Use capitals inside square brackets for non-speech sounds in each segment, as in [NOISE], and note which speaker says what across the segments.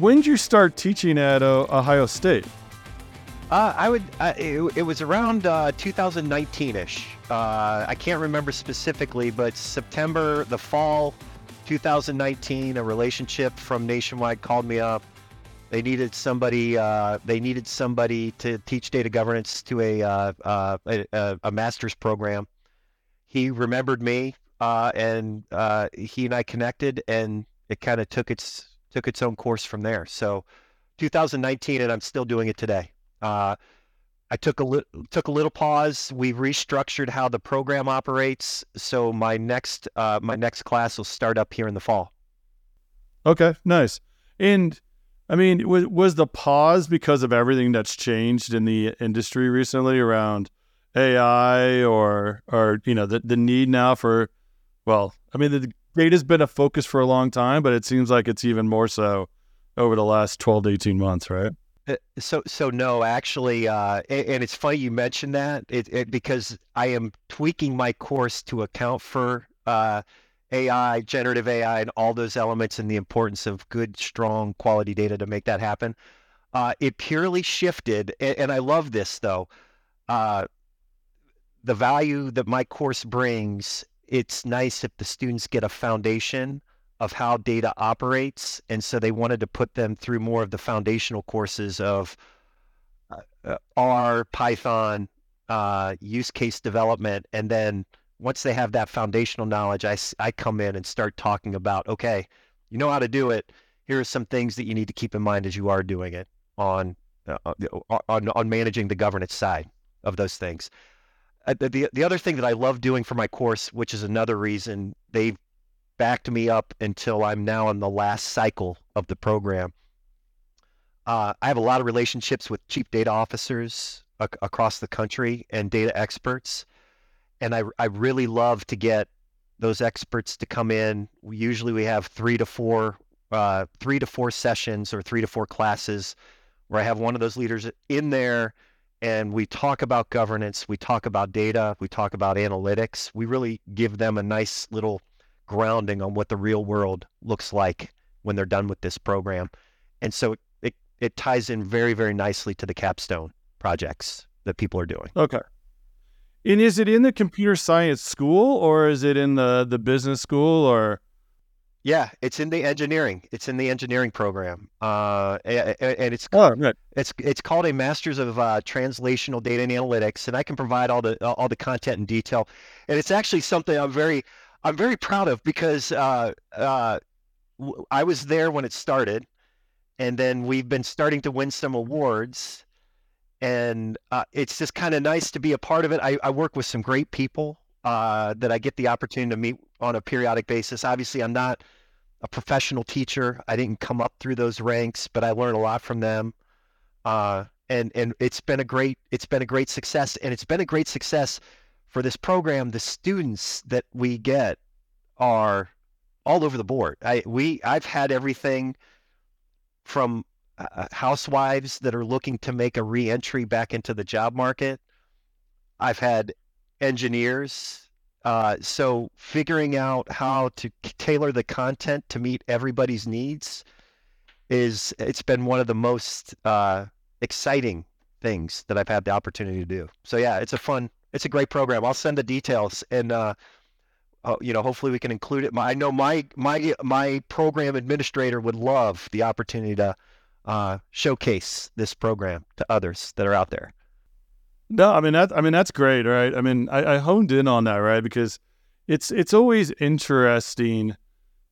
Speaker 1: when did you start teaching at uh, Ohio State?
Speaker 2: Uh, I would. Uh, it, it, was around 2019ish. Uh, I can't remember specifically, but September, the fall, 2019. A relationship from Nationwide called me up. They needed somebody. Uh, they needed somebody to teach data governance to a uh, a, a, master's program. He remembered me, and he and I connected, and it kind of took its took its own course from there. So 2019, and I'm still doing it today. Uh, I took a li- took a little pause. We restructured how the program operates. So my next uh, my next class will start up here in the fall.
Speaker 1: Okay, nice. And I mean, was was the pause because of everything that's changed in the industry recently around AI or or you know the the need now for well, I mean the data's been a focus for a long time, but it seems like it's even more so over the last 12 to 18 months, right?
Speaker 2: Uh, so, so no, actually, uh, and, and, it's funny you mentioned that it, it, because I am tweaking my course to account for uh, AI, generative AI, and all those elements, and the importance of good, strong, quality data to make that happen. Uh, it purely shifted, and, and, I love this though. Uh, the value that my course brings, it's nice if the students get a foundation of how data operates. And so they wanted to put them through more of the foundational courses of uh, uh R, Python, uh, use case development. And then once they have that foundational knowledge, I, I come in and start talking about, okay, you know how to do it. Here are some things that you need to keep in mind as you are doing it on, uh, uh on, on managing the governance side of those things. Uh, the, the other thing that I love doing for my course, which is another reason they've backed me up until I'm now in the last cycle of the program. Uh, I have a lot of relationships with chief data officers ac- across the country and data experts. And I, I really love to get those experts to come in. We, usually we have three to four, uh, three to four sessions or three to four classes where I have one of those leaders in there and we talk about governance, we talk about data, we talk about analytics. We really give them a nice little grounding on what the real world looks like when they're done with this program. And so it, it, it ties in very, very nicely to the capstone projects that people are doing.
Speaker 1: Okay. And is it in the computer science school or is it in the, the business school or?
Speaker 2: Yeah, it's in the engineering. It's in the engineering program, uh, and it's oh, it's it's called a Masters of uh, Translational Data and Analytics, and I can provide all the all the content and detail. And it's actually something I'm very I'm very proud of because uh, uh, I was there when it started, and then we've been starting to win some awards, and uh, it's just kind of nice to be a part of it. I, I work with some great people uh, that I get the opportunity to meet on a periodic basis. Obviously, I'm not a professional teacher. I didn't come up through those ranks, but I learned a lot from them. Uh, and and it's been a great it's been a great success, and it's been a great success for this program, the students that we get are all over the board. I we I've had everything from uh, housewives that are looking to make a reentry back into the job market. I've had engineers. Uh, so figuring out how to tailor the content to meet everybody's needs is it's been one of the most uh, exciting things that I've had the opportunity to do. So yeah, it's a fun it's a great program. I'll send the details and uh, uh, you know hopefully we can include it. My, I know my my my program administrator would love the opportunity to uh, showcase this program to others that are out there.
Speaker 1: No, I mean that. I mean that's great, right? I mean I, I honed in on that, right? Because it's it's always interesting,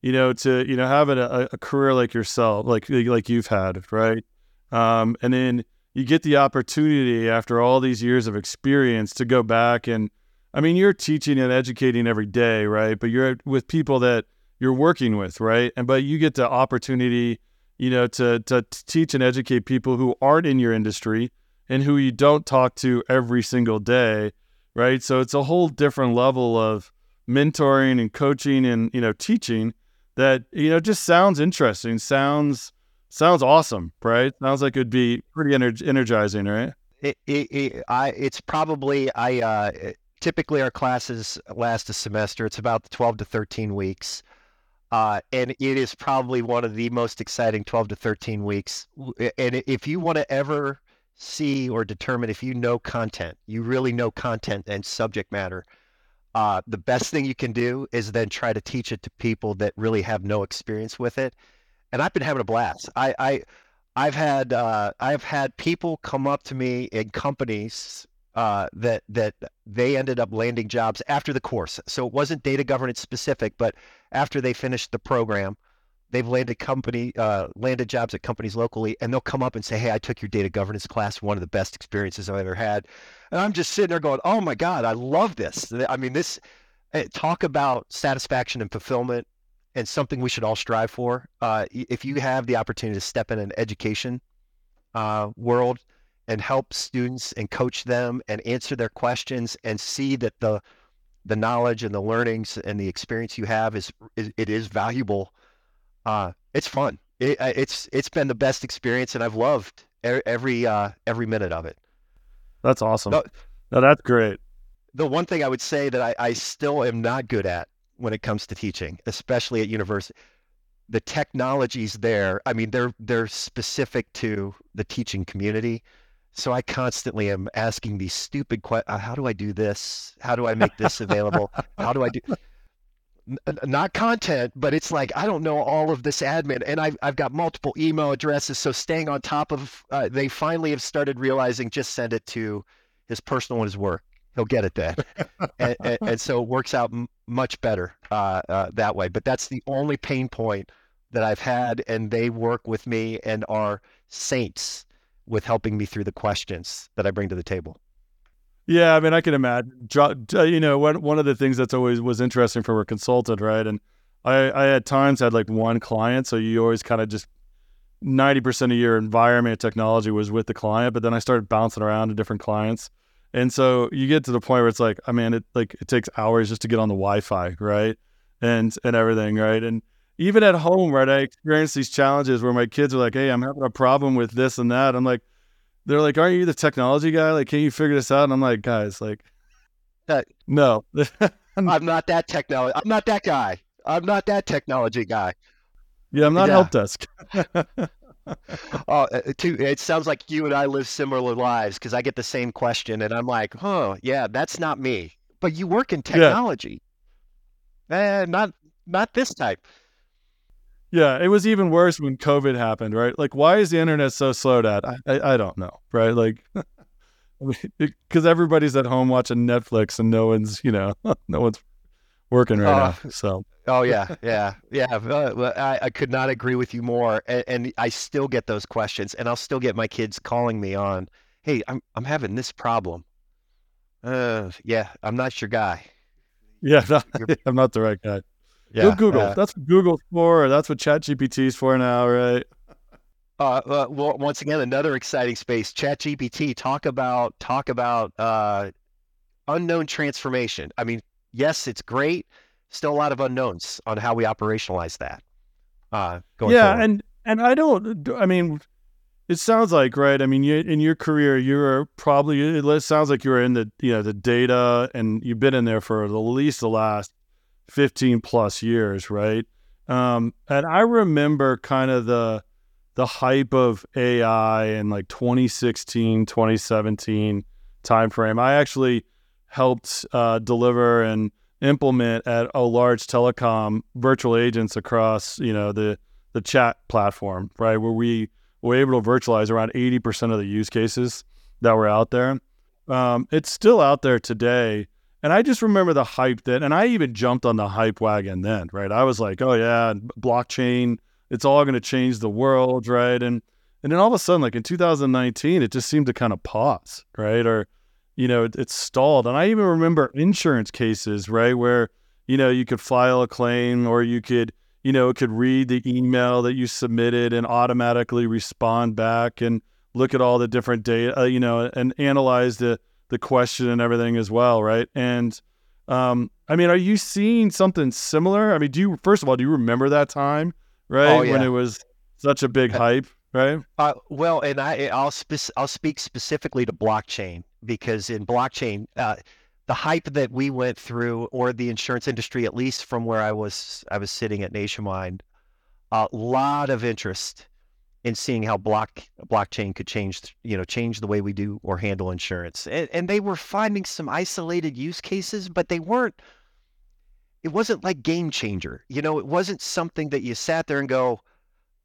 Speaker 1: you know, to you know have a, a career like yourself, like like you've had, right? Um, and then you get the opportunity after all these years of experience to go back and I mean you're teaching and educating every day, right? But you're with people that you're working with, right? And but you get the opportunity, you know, to to teach and educate people who aren't in your industry and who you don't talk to every single day, right? So it's a whole different level of mentoring and coaching and, you know, teaching that you know just sounds interesting, sounds Sounds awesome, right? Sounds like it'd be pretty ener- energizing, right?
Speaker 2: It, it, it, I, it's probably I uh, typically our classes last a semester. It's about twelve to thirteen weeks. Uh, and it is probably one of the most exciting 12 to 13 weeks. And if you want to ever see or determine if you know content, you really know content and subject matter, uh, the best thing you can do is then try to teach it to people that really have no experience with it. And I've been having a blast. I, I I've had uh, I've had people come up to me in companies uh, that that they ended up landing jobs after the course. So it wasn't data governance specific, but after they finished the program, they've landed company uh, landed jobs at companies locally, and they'll come up and say, "Hey, I took your data governance class. One of the best experiences I've ever had." And I'm just sitting there going, "Oh my God, I love this." I mean, this eh, talk about satisfaction and fulfillment, and something we should all strive for. Uh, if you have the opportunity to step in an education uh, world and help students and coach them and answer their questions and see that the the knowledge and the learnings and the experience you have is, is it is valuable uh, it's fun. It, it's it's been the best experience, and I've loved every uh, every minute of it.
Speaker 1: That's awesome. The, no, that's great.
Speaker 2: The one thing I would say that I, I still am not good at when it comes to teaching, especially at university, the technologies there. I mean, they're they're specific to the teaching community. So I constantly am asking these stupid questions. Uh, how do I do this? How do I make this [LAUGHS] available? How do I do? Not content, but it's like I don't know all of this admin, and I've I've got multiple email addresses. So staying on top of, uh, they finally have started realizing just send it to his personal and his work. He'll get it then, and, and, [LAUGHS] and, so it works out m- much better uh, uh, that way. But that's the only pain point that I've had, and they work with me and are saints with helping me through the questions that I bring to the table.
Speaker 1: Yeah, I mean, I can imagine. You know, one of the things that's always was interesting for a consultant, right? And I, I at times had like one client, so you always kind of just ninety percent of your environment technology was with the client, but then I started bouncing around to different clients, and so you get to the point where it's like, I mean, it like it takes hours just to get on the Wi-Fi, right? And and everything, right? And even at home, right? I experience these challenges where my kids are like, "Hey, I'm having a problem with this and that." I'm like they're like, "Aren't you the technology guy? Like, can you figure this out?" And I'm like, "Guys, like, uh, no, [LAUGHS]
Speaker 2: I'm not that technology. I'm not that guy. I'm not that technology guy."
Speaker 1: Yeah, I'm not yeah. help desk. [LAUGHS]
Speaker 2: oh, uh, too, it sounds like you and I live similar lives because I get the same question, and I'm like, "Huh, yeah, that's not me." But you work in technology. Yeah. Eh, not not this type.
Speaker 1: Yeah, it was even worse when COVID happened, right? Like, why is the internet so slow, out? I, I, I don't know, right? Like, [LAUGHS] because everybody's at home watching Netflix and no one's, you know, [LAUGHS] no one's working right now. So.
Speaker 2: Oh yeah, yeah, yeah. Uh, I, I could not agree with you more, and, and I still get those questions, and I'll still get my kids calling me on, "Hey, I'm I'm having this problem." Uh, yeah, I'm not your guy.
Speaker 1: Yeah, [LAUGHS] no, I'm not the right guy. Yeah, Go Google. Uh, that's what Google's for. That's what ChatGPT is for now, right?
Speaker 2: Uh, uh, well, once again, another exciting space. ChatGPT. Talk about talk about uh, unknown transformation. I mean, yes, it's great. Still a lot of unknowns on how we operationalize that. Uh,
Speaker 1: yeah,
Speaker 2: forward.
Speaker 1: and and I don't. I mean, it sounds like right. I mean, you, in your career, you are probably. It sounds like you were in the you know the data, and you've been in there for at least the last 15 plus years, right? Um, and I remember kind of the the hype of AI in like 2016, 2017 timeframe. I actually helped uh, deliver and implement at a large telecom virtual agents across, you know, the the chat platform, right, where we were able to virtualize around 80% of the use cases that were out there. Um, it's still out there today, and I just remember the hype that, and I even jumped on the hype wagon then, right? I was like, oh yeah, blockchain, it's all going to change the world, right? And and then all of a sudden, like in 2019, it just seemed to kind of pause, right? Or, you know, it, it stalled. And I even remember insurance cases, right, where you know you could file a claim, or you could, you know, it could read the email that you submitted and automatically respond back and look at all the different data, uh, you know, and analyze the the question and everything as well, right? And um, I mean, are you seeing something similar? I mean, do you first of all do you remember that time, right, oh, yeah. when it was such a big uh, hype, right?
Speaker 2: Uh, well, and I I'll spe- I'll speak specifically to blockchain because in blockchain, uh, the hype that we went through, or the insurance industry, at least from where I was, I was sitting at Nationwide, a lot of interest in seeing how block blockchain could change, you know, change the way we do or handle insurance. And, and they were finding some isolated use cases, but they weren't. It wasn't like game changer. You know, it wasn't something that you sat there and go,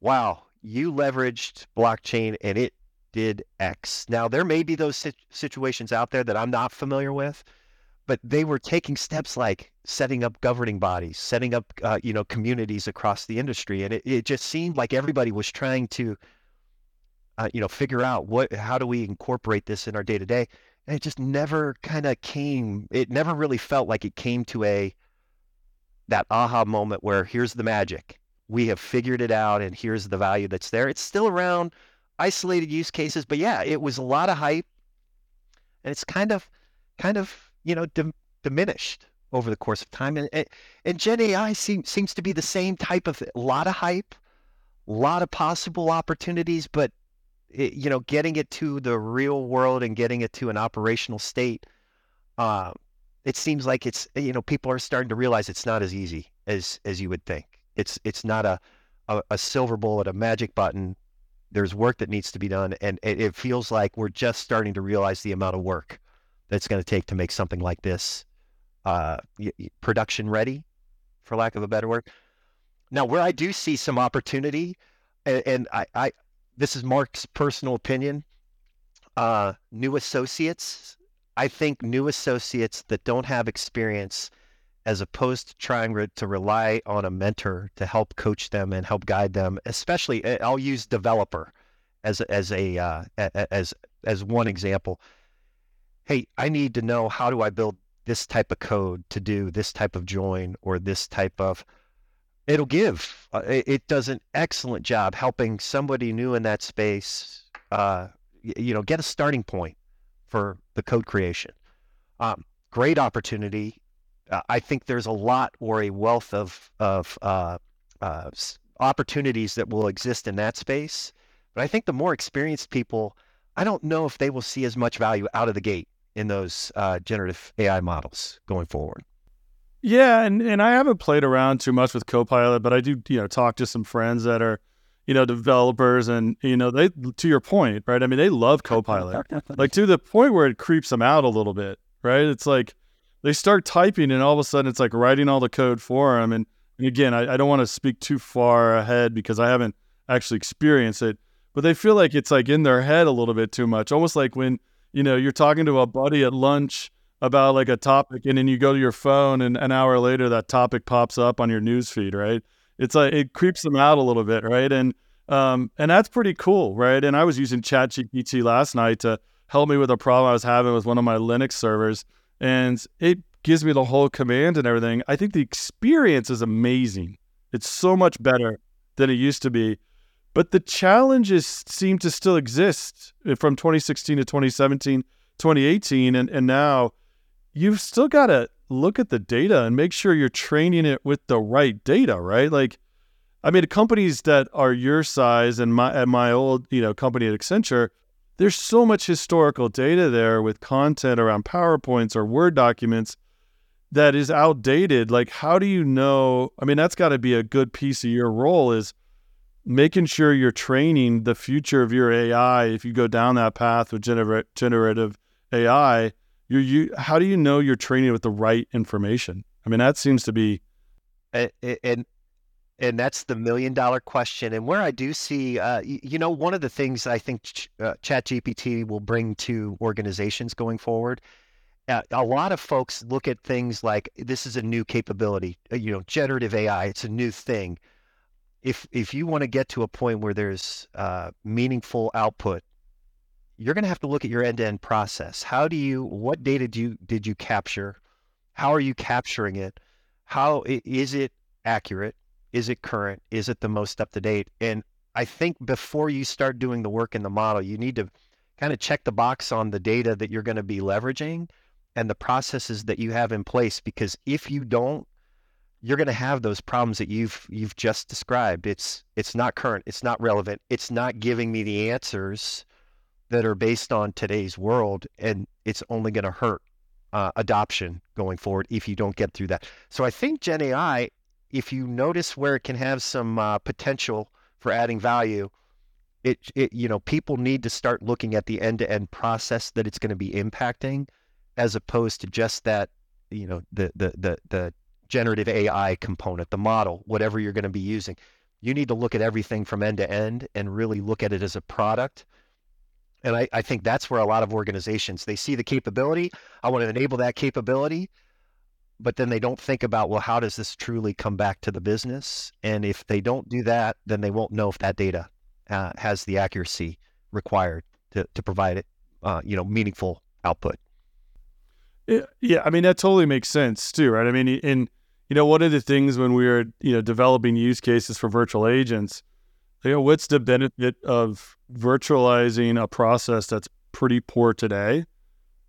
Speaker 2: "Wow, you leveraged blockchain and it did X." Now there may be those situations out there that I'm not familiar with, but they were taking steps like setting up governing bodies, setting up uh, you know communities across the industry, and it, it just seemed like everybody was trying to uh, you know figure out what how do we incorporate this in our day to day, and it just never kind of came. It never really felt like it came to a that aha moment where here's the magic. We have figured it out, and here's the value that's there. It's still around isolated use cases, but yeah, it was a lot of hype, and it's kind of kind of you know, dim- diminished over the course of time. And, and, and Gen AI seem, seems to be the same type of a lot of hype, a lot of possible opportunities, but it, you know, getting it to the real world and getting it to an operational state, uh, it seems like it's you know people are starting to realize it's not as easy as as you would think. It's it's not a a, a silver bullet, a magic button. There's work that needs to be done, and it, it feels like we're just starting to realize the amount of work that's going to take to make something like this uh, production ready, for lack of a better word. Now, where I do see some opportunity, and, and I, I, this is Mark's personal opinion, uh, new associates. I think new associates that don't have experience, as opposed to trying re- to rely on a mentor to help coach them and help guide them, especially I'll use developer as as a uh, as as one example hey, I need to know how do I build this type of code to do this type of join or this type of it'll give uh, it, does an excellent job helping somebody new in that space uh, you know get a starting point for the code creation. Um, great opportunity. Uh, i think there's a lot or a wealth of of uh, uh, opportunities that will exist in that space but i think the more experienced people i don't know if they will see as much value out of the gate in those uh, generative AI models going forward.
Speaker 1: Yeah, and and I haven't played around too much with Copilot, but I do you know talk to some friends that are you know developers, and you know they to your point, right? I mean, they love Copilot, like to the point where it creeps them out a little bit, right? It's like they start typing, and all of a sudden it's like writing all the code for them. And, and again, I, I don't want to speak too far ahead because I haven't actually experienced it, but they feel like it's like in their head a little bit too much, almost like when you know, you're talking to a buddy at lunch about like a topic and then you go to your phone and an hour later that topic pops up on your news feed, right? It's like it creeps them out a little bit, right? And um, and that's pretty cool, right? And I was using ChatGPT last night to help me with a problem I was having with one of my Linux servers, and it gives me the whole command and everything. I think the experience is amazing. It's so much better than it used to be. But the challenges seem to still exist eh, from 2016 to 2017, 2018, and, and now you've still got to look at the data and make sure you're training it with the right data, right? Like, I mean, companies that are your size and my at my old, you know, company at Accenture, there's so much historical data there with content around PowerPoints or Word documents that is outdated. Like, how do you know? I mean, that's got to be a good piece of your role is making sure you're training the future of your AI. If you go down that path with gener- generative AI, you you how do you know you're training with the right information? I mean, that seems to be
Speaker 2: and and, and that's the million dollar question. And where I do see, uh, you know, one of the things I think Ch- uh, ChatGPT will bring to organizations going forward. Uh, a lot of folks look at things like this is a new capability, uh, you know, generative AI. It's a new thing if if you want to get to a point where there's uh, meaningful output, you're going to have to look at your end-to-end process. How do you? What data do you did you capture? How are you capturing it? How is it accurate? Is it current? Is it the most up to date? And I think before you start doing the work in the model, you need to kind of check the box on the data that you're going to be leveraging and the processes that you have in place. Because if you don't, you're going to have those problems that you've you've just described. It's it's not current, it's not relevant, it's not giving me the answers that are based on today's world, and it's only going to hurt uh, adoption going forward if you don't get through that. So I think Gen AI, if you notice where it can have some uh, potential for adding value, it, it you know people need to start looking at the end-to-end process that it's going to be impacting, as opposed to just that you know the the the the generative AI component, the model, whatever you're going to be using. You need to look at everything from end to end and really look at it as a product and I, I think that's where a lot of organizations they see the capability. I want to enable that capability, but then they don't think about well, how does this truly come back to the business? And if they don't do that, then they won't know if that data uh, has the accuracy required to to provide it, uh, you know, meaningful output.
Speaker 1: Yeah, I mean that totally makes sense too, right? I mean, in you know, one of the things when we were you know developing use cases for virtual agents, you know, what's the benefit of virtualizing a process that's pretty poor today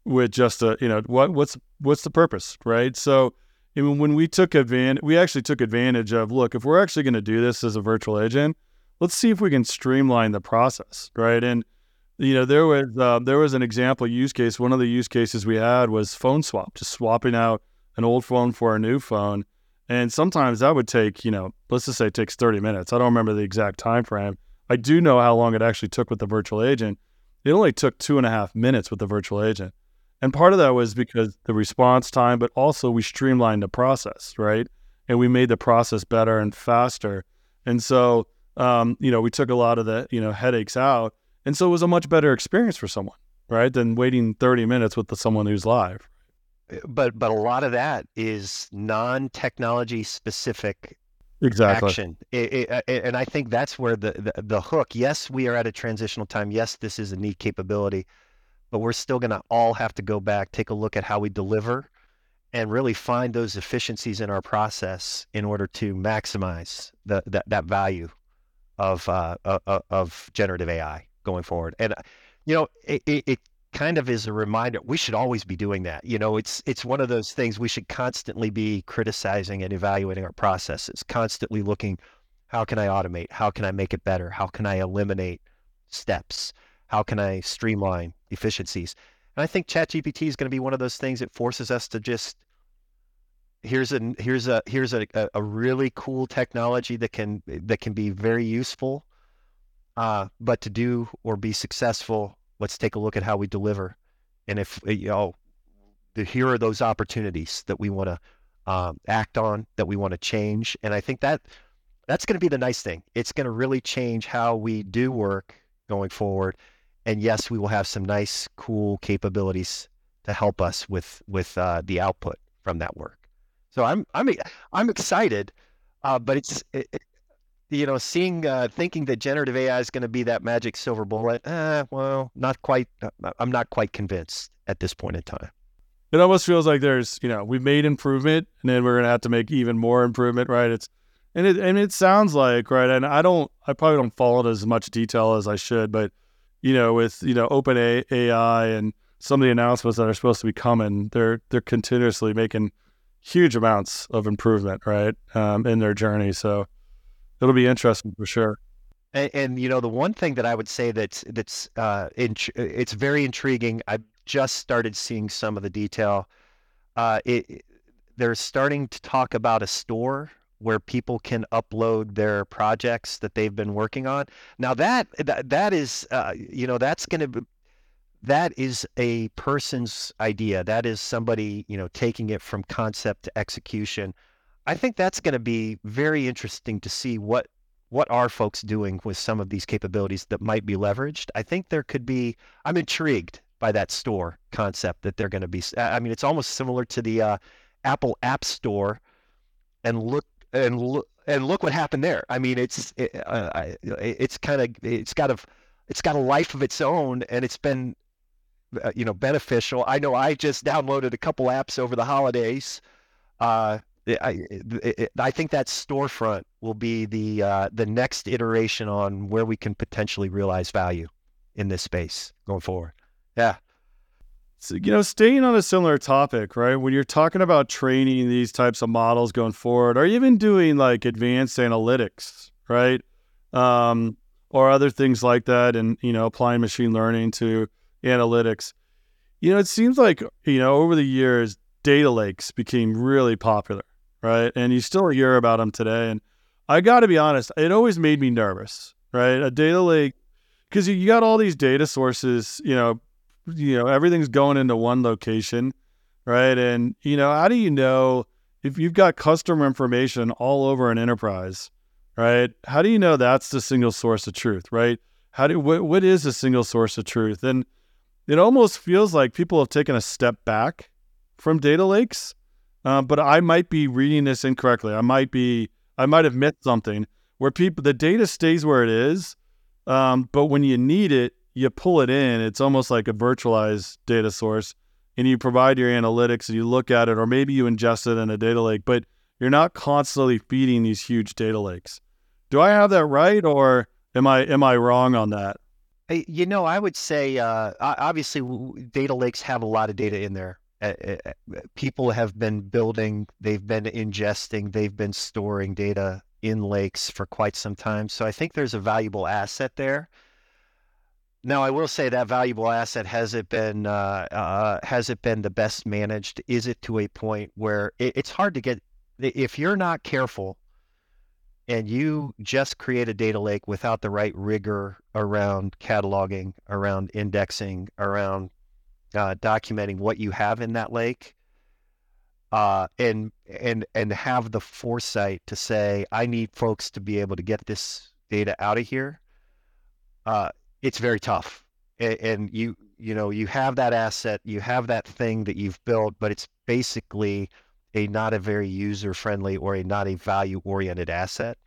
Speaker 1: with just a, you know, what what's what's the purpose, right? So, I mean, when we took advantage, we actually took advantage of, look, if we're actually going to do this as a virtual agent, let's see if we can streamline the process, right? And you know, there was uh, there was an example use case. One of the use cases we had was phone swap, just swapping out an old phone for a new phone. And sometimes that would take, you know, let's just say it takes 30 minutes. I don't remember the exact time frame. I do know how long it actually took with the virtual agent. It only took two and a half minutes with the virtual agent. And part of that was because the response time, but also we streamlined the process, right? And we made the process better and faster. And so, um, you know, we took a lot of the, you know, headaches out. And so it was a much better experience for someone, right? Than waiting 30 minutes with the, someone who's live
Speaker 2: but but a lot of that is non-technology specific
Speaker 1: exactly.
Speaker 2: action. It, it, uh, and i think that's where the, the, the hook yes we are at a transitional time. Yes this is a neat capability but we're still going to all have to go back take a look at how we deliver and really find those efficiencies in our process in order to maximize the, that, that value of uh, uh, of generative ai going forward. And you know it, it kind of is a reminder we should always be doing that you know it's it's one of those things we should constantly be criticizing and evaluating our processes constantly looking how can i automate? How can i make it better? How can i eliminate steps? How can i streamline efficiencies? And i think ChatGPT is going to be one of those things that forces us to just here's a here's a here's a, a really cool technology that can that can be very useful uh, but to do or be successful let's take a look at how we deliver. And if, eh, you know, here are those opportunities that we want to um, act on, that we want to change. And I think that that's going to be the nice thing. It's going to really change how we do work going forward. And yes, we will have some nice, cool capabilities to help us with with uh, the output from that work. So I'm I'm I'm excited, uh, but it's it, you know, seeing, uh, thinking that generative AI is going to be that magic silver bullet, eh, well, not quite. Uh, I'm not quite convinced at this point in time.
Speaker 1: It almost feels like there's, you know, we've made improvement, and then we're going to have to make even more improvement, right? It's, and it, and it sounds like, right, and I don't, I probably don't follow it as much detail as I should, but, you know, with you know, Open AI and some of the announcements that are supposed to be coming, they're they're continuously making huge amounts of improvement, right, um, in their journey. So it'll be interesting for sure.
Speaker 2: And, and, you know, the one thing that I would say that's that's uh, it's very intriguing. I've just started seeing some of the detail. Uh, it, they're starting to talk about a store where people can upload their projects that they've been working on. Now that that, that is, uh, you know, that's going to be that is a person's idea. That is somebody, you know, taking it from concept to execution. I think that's going to be very interesting to see what what are folks doing with some of these capabilities that might be leveraged. I think there could be. I'm intrigued by that store concept that they're going to be. I mean, it's almost similar to the uh, Apple App Store, and look and look and look what happened there. I mean, it's it, uh, it's kind of it's got a it's got a life of its own, and it's been uh, you know beneficial. I know I just downloaded a couple apps over the holidays. Uh, I, it, I think that storefront will be the uh, the next iteration on where we can potentially realize value in this space going forward. Yeah.
Speaker 1: So, you know, staying on a similar topic, right? When you're talking about training these types of models going forward, or even doing like advanced analytics, right? Um, or other things like that, and you know, applying machine learning to analytics you know, it seems like, you know, over the years, data lakes became really popular, right? And you still hear about them today. And I got to be honest, it always made me nervous, right? A data lake, because you got all these data sources, you know, you know, everything's going into one location, right? And, you know, how do you know if you've got customer information all over an enterprise, right? How do you know that's the single source of truth, right? How do what, what is a single source of truth? And it almost feels like people have taken a step back from data lakes. Uh, but I might be reading this incorrectly. I might be I might have missed something where people the data stays where it is, um, but when you need it, you pull it in. It's almost like a virtualized data source, and you provide your analytics and you look at it, or maybe you ingest it in a data lake, but you're not constantly feeding these huge data lakes. Do I have that right, or am I am I wrong on that?
Speaker 2: You know, I would say uh, obviously data lakes have a lot of data in there. People have been building, they've been ingesting, they've been storing data in lakes for quite some time. So I think there's a valuable asset there. Now, I will say that valuable asset has it been uh, uh, has it been the best managed? Is it to a point where it, it's hard to get if you're not careful and you just create a data lake without the right rigor around cataloging, around indexing, around uh, documenting what you have in that lake, uh, and and and have the foresight to say, I need folks to be able to get this data out of here. Uh, it's very tough, and, and you you know you have that asset, you have that thing that you've built, but it's basically a not a very user friendly or a not a value oriented asset.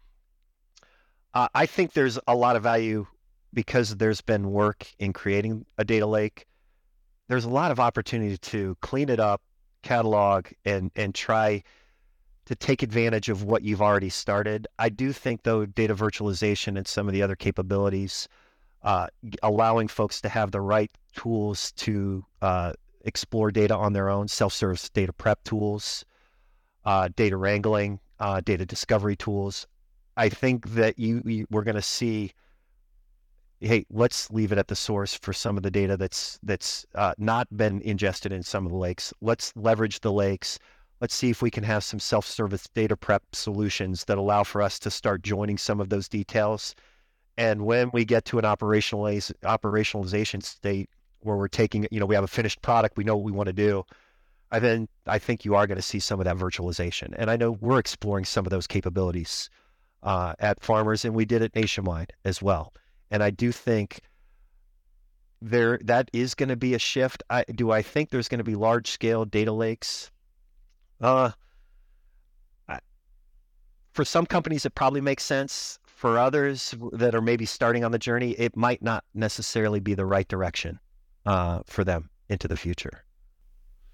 Speaker 2: Uh, I think there's a lot of value because there's been work in creating a data lake. There's a lot of opportunity to clean it up, catalog, and and try to take advantage of what you've already started. I do think though data virtualization and some of the other capabilities, uh, allowing folks to have the right tools to uh, explore data on their own, self-service data prep tools, uh, data wrangling, uh, data discovery tools. I think that you, you we're going to see. Hey, let's leave it at the source for some of the data that's that's uh, not been ingested in some of the lakes. Let's leverage the lakes. Let's see if we can have some self-service data prep solutions that allow for us to start joining some of those details. And when we get to an operationaliz- operationalization state where we're taking, you know, we have a finished product, we know what we want to do I then I think you are going to see some of that virtualization. And I know we're exploring some of those capabilities uh, at Farmers, and we did it nationwide as well. And I do think there that is going to be a shift. I, do I think there's going to be large scale data lakes? Uh, I, for some companies, it probably makes sense. For others that are maybe starting on the journey, it might not necessarily be the right direction uh, for them into the future.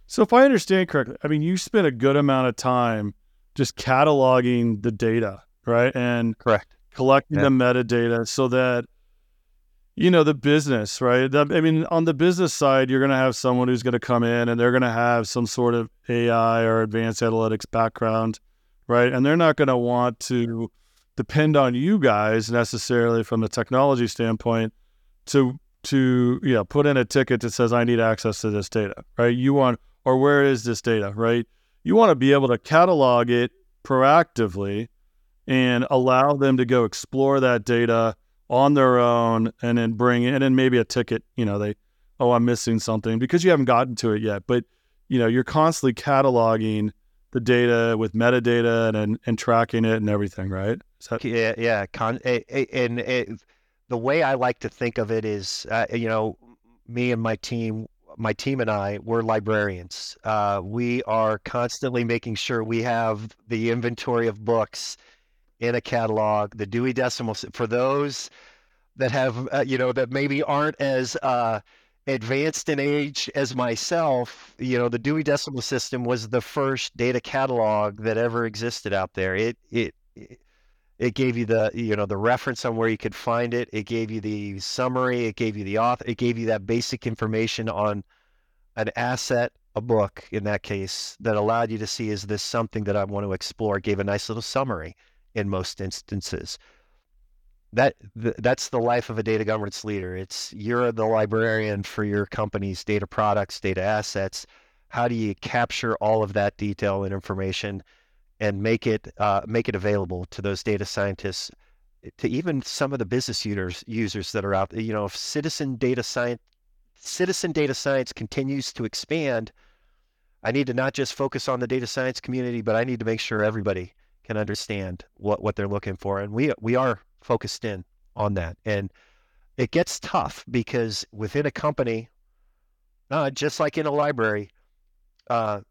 Speaker 1: So if I understand correctly, I mean you spent a good amount of time just cataloging the data, right? And
Speaker 2: correct
Speaker 1: collecting yeah. the metadata so that you know the business, right? I mean, on the business side, you're going to have someone who's going to come in and they're going to have some sort of AI or advanced analytics background, right? And they're not going to want to depend on you guys necessarily from the technology standpoint to to know put in a ticket that says I need access to this data, right? You want or where is this data, right? You want to be able to catalog it proactively and allow them to go explore that data on their own and then bring in and then maybe a ticket, you know, they, oh, I'm missing something because you haven't gotten to it yet. But, you know, you're constantly cataloging the data with metadata and, and, tracking it and everything, right?
Speaker 2: That- yeah, yeah. Con- and, and the way I like to think of it is, uh, you know, me and my team, my team and I, we're librarians. Uh, we are constantly making sure we have the inventory of books in a catalog, the Dewey Decimal. For those that have, uh, you know, that maybe aren't as uh, advanced in age as myself, you know, the Dewey Decimal System was the first data catalog that ever existed out there. It it, it gave you the you know the reference on where you could find it. It gave you the summary. It gave you the author. It gave you that basic information on an asset, a book in that case, that allowed you to see is this something that I want to explore. It gave a nice little summary in most instances. that th- that's the life of a data governance leader. It's you're the librarian for your company's data products, data assets. How do you capture all of that detail and information and make it uh, make it available to those data scientists, to even some of the business users users that are out there? You know, if citizen data science citizen data science continues to expand, I need to not just focus on the data science community, but I need to make sure everybody can understand what, what they're looking for. And we we are focused in on that. And it gets tough because within a company, uh, just like in a library, uh,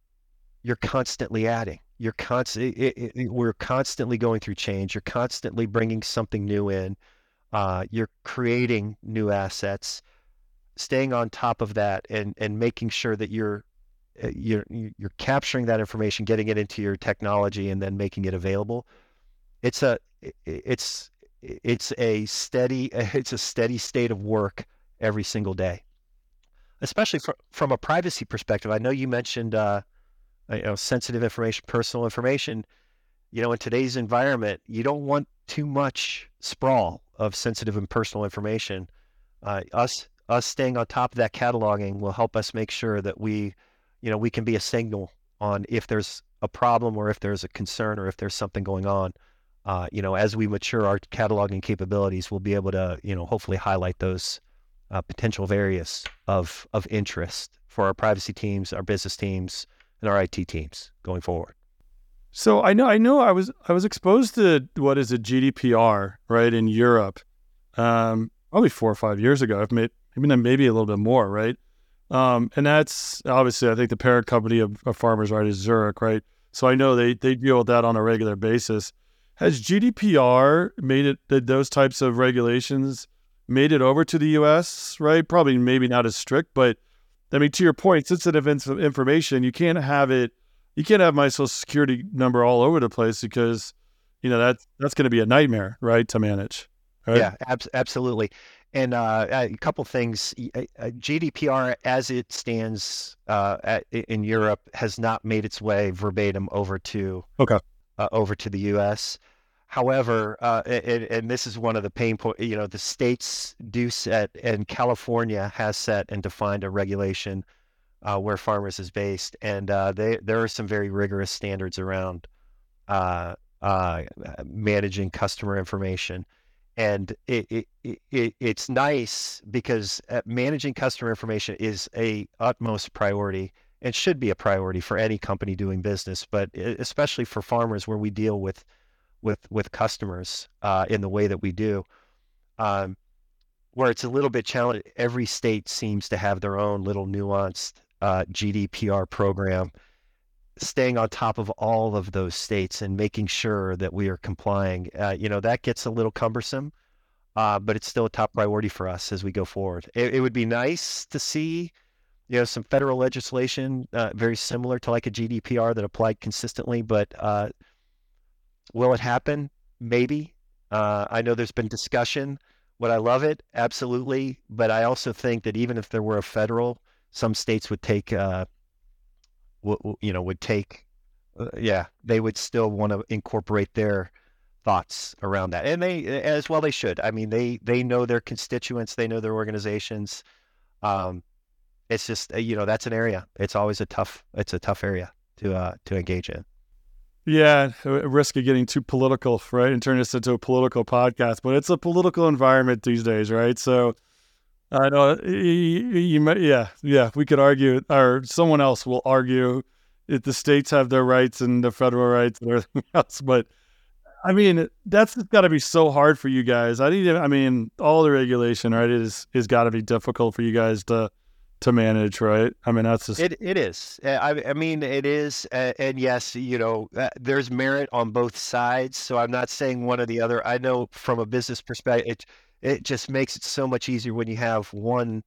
Speaker 2: you're constantly adding. You're constantly we're constantly going through change. You're constantly bringing something new in. Uh, you're creating new assets, staying on top of that, and and making sure that you're you're you're capturing that information, getting it into your technology, and then making it available. It's a it's it's a steady [LAUGHS] it's a steady state of work every single day, especially from from a privacy perspective. I know you mentioned uh, you know sensitive information, personal information. You know, in today's environment, you don't want too much sprawl of sensitive and personal information. Uh, us us staying on top of that cataloging will help us make sure that we you know, we can be a signal on if there's a problem or if there's a concern or if there's something going on. Uh, you know, as we mature our cataloging capabilities, we'll be able to, you know, hopefully highlight those uh, potential areas of of interest for our privacy teams, our business teams, and our IT teams going forward.
Speaker 1: So I know I know I was I was exposed to what is a GDPR right in Europe, um, probably four or five years ago. I've made maybe maybe a little bit more, right? Um, and that's obviously, I think the parent company of, of Farmers Right is Zurich, right? So I know they, they deal with that on a regular basis. Has GDPR made it, those types of regulations made it over to the US, right? Probably maybe not as strict, but I mean, to your point, sensitive information, you can't have it, you can't have my social security number all over the place because, you know, that, that's going to be a nightmare, right, to manage. Right?
Speaker 2: Yeah, ab- absolutely. And uh, a couple things. GDPR, as it stands uh, at, in Europe, has not made its way verbatim over to
Speaker 1: okay
Speaker 2: uh, over to the U.S. However, uh, and, and, this is one of the pain points. You know, the states do set, and California has set and defined a regulation uh, where Farmers is based, and uh, they there are some very rigorous standards around managing customer information and it, it, it, it's nice because uh, managing customer information is a utmost priority and should be a priority for any company doing business but especially for Farmers where we deal with with with customers uh, in the way that we do um, where it's a little bit challenging every state seems to have their own little nuanced uh, GDPR program staying on top of all of those states and making sure that we are complying, uh, you know, that gets a little cumbersome, uh, but it's still a top priority for us as we go forward. It, it would be nice to see, you know, some federal legislation uh, very similar to like a GDPR that applied consistently, but uh, will it happen? Maybe. Uh, I know there's been discussion. Would I love it? Absolutely. But I also think that even if there were a federal, some states would take uh, w- you know would take uh, yeah they would still want to incorporate their thoughts around that and they as well they should. I mean they they know their constituents they know their organizations um it's just uh, you know that's an area. It's always a tough it's a tough area to uh to engage in.
Speaker 1: Yeah risk of getting too political right and turn this into a political podcast but it's a political environment these days right? So I know you, you, might, yeah, yeah. We could argue, or someone else will argue that the states have their rights and the federal rights and everything [LAUGHS] else. But I mean, that's got to be so hard for you guys. I I mean, all the regulation, right, is is got to be difficult for you guys to to manage, right? I mean, that's just
Speaker 2: it. It is. I, I mean, it is, and yes, you know, uh, there's merit on both sides. So I'm not saying one or the other. I know from a business perspective. It just makes it so much easier when you have one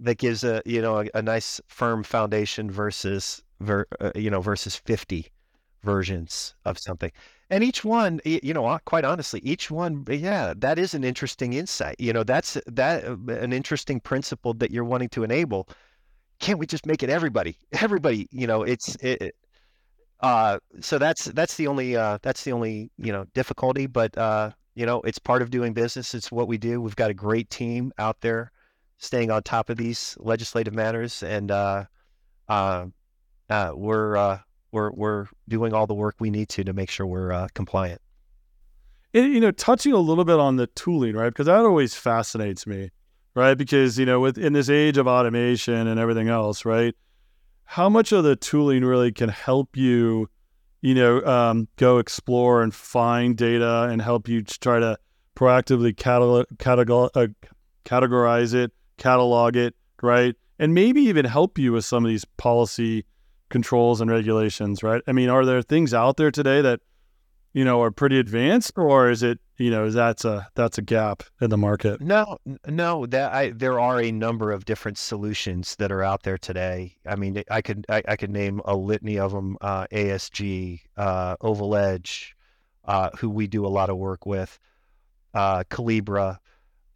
Speaker 2: that gives a you know a, a nice firm foundation versus ver, uh, you know versus 50 versions of something. And each one you know quite honestly each one yeah that is an interesting insight. You know that's that uh, an interesting principle that you're wanting to enable. Can't we just make it everybody? [LAUGHS] Everybody you know it's it, uh, so that's that's the only uh, that's the only you know difficulty but uh, you know, it's part of doing business. It's what we do. We've got a great team out there staying on top of these legislative matters, and uh, uh, uh, we're uh, we're we're doing all the work we need to to make sure we're uh, compliant.
Speaker 1: And, you know, touching a little bit on the tooling, right? Because that always fascinates me, right? Because you know, with in this age of automation and everything else, right? How much of the tooling really can help you, you know, um, go explore and find data and help you try to proactively catalog, uh, categorize it, catalog it, right? And maybe even help you with some of these policy controls and regulations, right? I mean, are there things out there today that you know are pretty advanced, or is it you know that's a that's a gap in the market?
Speaker 2: No, no, that I there are a number of different solutions that are out there today. I mean, I could I, I could name a litany of them: uh, ASG, uh, OvalEdge, uh, who we do a lot of work with, uh, Collibra,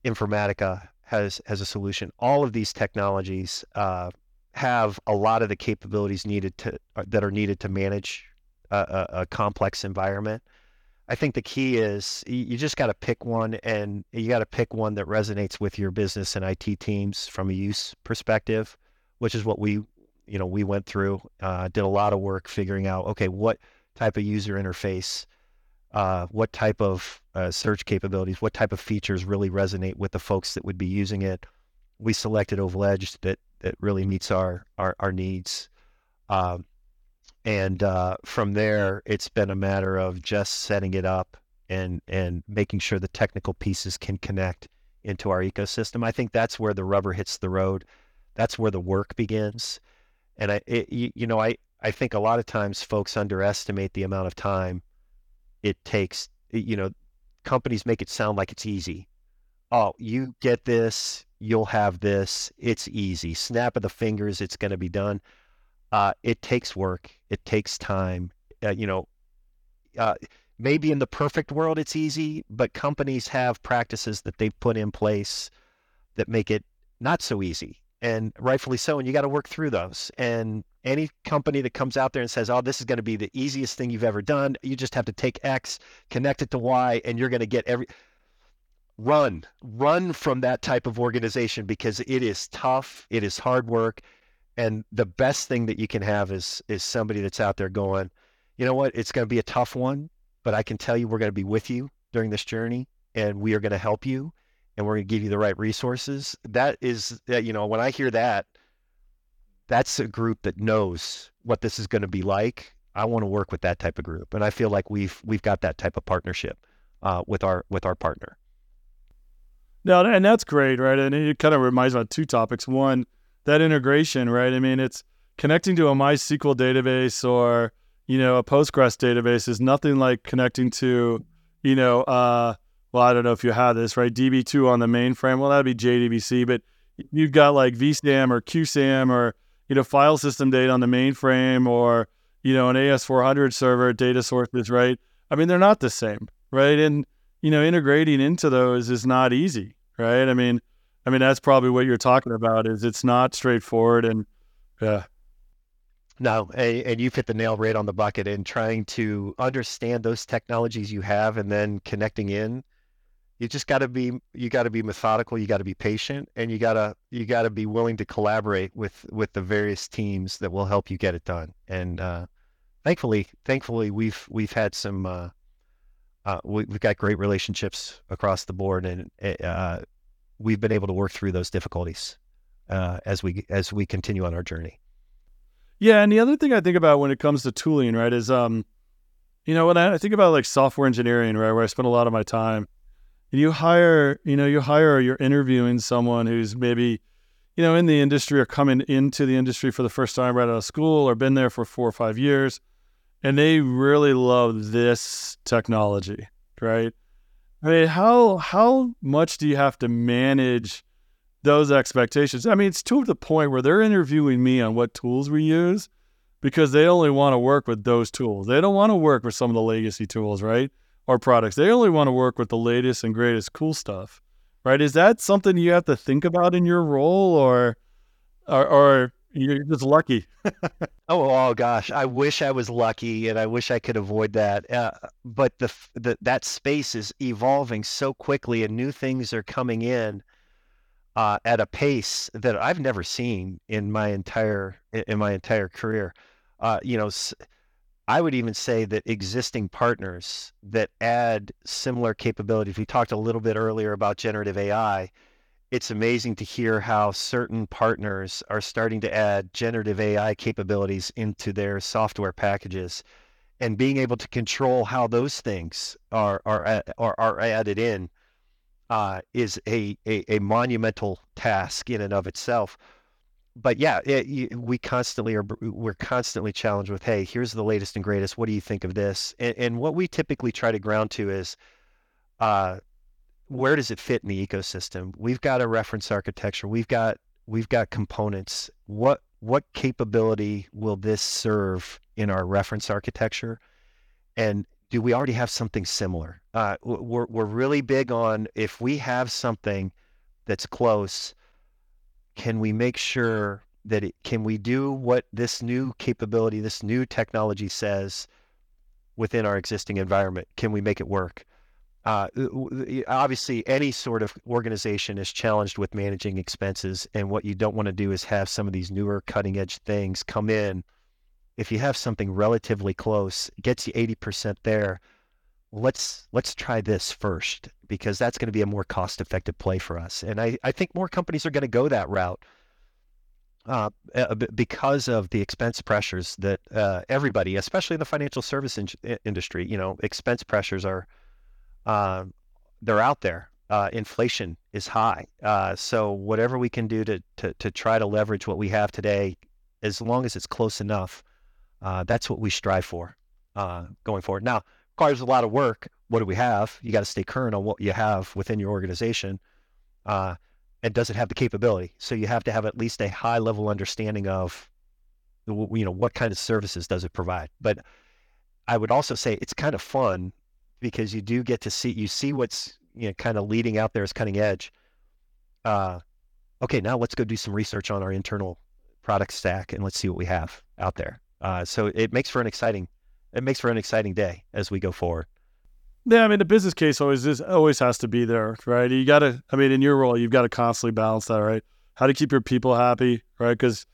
Speaker 2: Informatica has has a solution. All of these technologies uh, have a lot of the capabilities needed to uh, that are needed to manage a, a, a complex environment. I think the key is you just got to pick one, and you got to pick one that resonates with your business and IT teams from a use perspective, which is what we, you know, we went through. Uh, did a lot of work figuring out, okay, what type of user interface, uh, what type of uh, search capabilities, what type of features really resonate with the folks that would be using it. We selected OvalEdge that that really meets our our, our needs. Um, and uh, from there, it's been a matter of just setting it up and and making sure the technical pieces can connect into our ecosystem. I think that's where the rubber hits the road. That's where the work begins. And I, it, you know, I I think a lot of times folks underestimate the amount of time it takes. You know, companies make it sound like it's easy. Oh, you get this, you'll have this. It's easy. Snap of the fingers, it's going to be done. Uh, it takes work. It takes time. Uh, you know, uh, maybe in the perfect world it's easy, but companies have practices that they've put in place that make it not so easy, and rightfully so. And you got to work through those. And any company that comes out there and says, "Oh, this is going to be the easiest thing you've ever done," you just have to take X, connect it to Y, and you're going to get every run run from that type of organization because it is tough it is hard work and the best thing that you can have is is somebody that's out there going you know what it's going to be a tough one but i can tell you we're going to be with you during this journey and we are going to help you and we're going to give you the right resources that is you know when i hear that that's a group that knows what this is going to be like i want to work with that type of group and i feel like we've we've got that type of partnership uh, with our with our partner
Speaker 1: no, and that's great, right? And it kind of reminds me of two topics. One, that integration, right? I mean, it's connecting to a MySQL database or you know a Postgres database is nothing like connecting to, you know, uh, well, I don't know if you have this, right? DB2 on the mainframe. Well, that'd be JDBC, but you've got like VSAM or QSAM or you know file system data on the mainframe or you know an AS400 server data sources, right? I mean, they're not the same, right? And you know, integrating into those is not easy, right? I mean, I mean that's probably what you're talking about. Is it's not straightforward and yeah.
Speaker 2: No, and you've hit the nail right on the bucket in trying to understand those technologies you have and then connecting in. You just got to be you got to be methodical, you got to be patient, and you got to you got to be willing to collaborate with with the various teams that will help you get it done. And uh, thankfully, thankfully we've we've had some uh, uh, we, have got great relationships across the board, and uh, we've been able to work through those difficulties uh, as we as we continue on our journey.
Speaker 1: Yeah, and the other thing I think about when it comes to tooling, right, is um, you know, when I think about like software engineering, right, where I spend a lot of my time, you hire, you know, you hire, you're interviewing someone who's maybe, you know, in the industry or coming into the industry for the first time right out of school or been there for four or five years and they really love this technology, right? I mean, how how much do you have to manage those expectations? I mean, it's to the point where they're interviewing me on what tools we use because they only want to work with those tools. They don't want to work with some of the legacy tools, right? Or products. They only want to work with the latest and greatest cool stuff, right? Is that something you have to think about in your role, or, or, or You're just lucky. [LAUGHS]
Speaker 2: oh, oh gosh, I wish I was lucky, and I wish I could avoid that. Uh, but the, the that space is evolving so quickly, and new things are coming in uh, at a pace that I've never seen in my entire in my entire career. Uh, you know, I would even say that existing partners that add similar capabilities. We talked a little bit earlier about generative AI it's amazing to hear how certain partners are starting to add generative AI capabilities into their software packages and being able to control how those things are are are, are added in uh, is a, a, a monumental task in and of itself. But yeah, it, we constantly are we're constantly challenged with, hey, here's the latest and greatest. What do you think of this? And, and what we typically try to ground to is, uh, where does it fit in the ecosystem? We've got a reference architecture. We've got we've got components. What what capability will this serve in our reference architecture? And do we already have something similar? Uh, we're we're really big on if we have something that's close, can we make sure that it can we do what this new capability, this new technology says within our existing environment? Can we make it work? Uh, obviously any sort of organization is challenged with managing expenses and what you don't want to do is have some of these newer cutting edge things come in. If you have something relatively close gets you 80% there let's let's try this first because that's going to be a more cost effective play for us. And i, I think more companies are going to go that route uh, because of the expense pressures that uh, everybody especially in the financial service in- industry you know expense pressures are uh, they're out there. Uh, inflation is high. Uh, so whatever we can do to, to, to try to leverage what we have today, as long as it's close enough, uh, that's what we strive for uh, going forward. Now, requires a lot of work. What do we have? You got to stay current on what you have within your organization. And does it have the capability? So you have to have at least a high level understanding of, you know, what kind of services does it provide? But I would also say it's kind of fun because you do get to see you see what's you know kind of leading out there as cutting edge. Uh, okay, now let's go do some research on our internal product stack and let's see what we have out there. Uh, so it makes for an exciting it makes for an exciting day as we go forward.
Speaker 1: Yeah, I mean the business case always is always has to be there, right? You got to, I mean, in your role, you've got to constantly balance that, right? How to keep your people happy, right? Because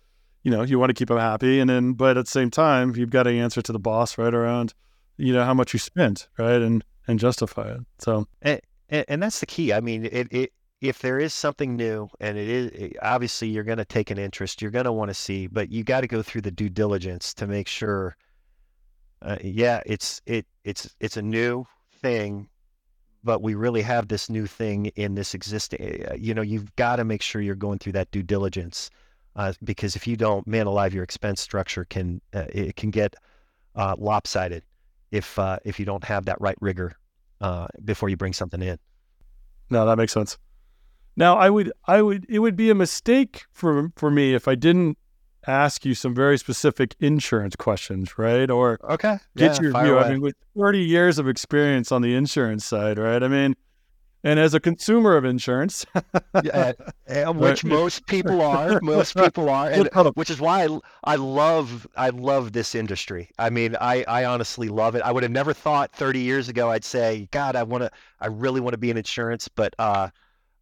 Speaker 1: you know you want to keep them happy, and then but at the same time, you've got to answer to the boss, right? Around you know how much you spent, right, and and justify it. So,
Speaker 2: and, and that's the key. I mean, it, it if there is something new, and it is obviously you're going to take an interest, you're going to want to see, but you got to go through the due diligence to make sure. Uh, yeah, it's it it's it's a new thing, but we really have this new thing in this existing. Uh, you know, you've got to make sure you're going through that due diligence, uh, because if you don't, man alive, your expense structure can uh, it can get uh, lopsided if uh, if you don't have that right rigor uh, before you bring something in.
Speaker 1: No, that makes sense. Now, I would I would it would be a mistake for for me if I didn't ask you some very specific insurance questions, right? Or
Speaker 2: okay,
Speaker 1: get yeah, your view. Away. I mean, with 30 years of experience on the insurance side, right? I mean, and as a consumer of insurance, [LAUGHS]
Speaker 2: yeah, which most people are, [LAUGHS] most people are, and which is why I, I love I love this industry. I mean, I, I honestly love it. I would have never thought 30 years ago I'd say, God, I want to, I really want to be in insurance, but uh,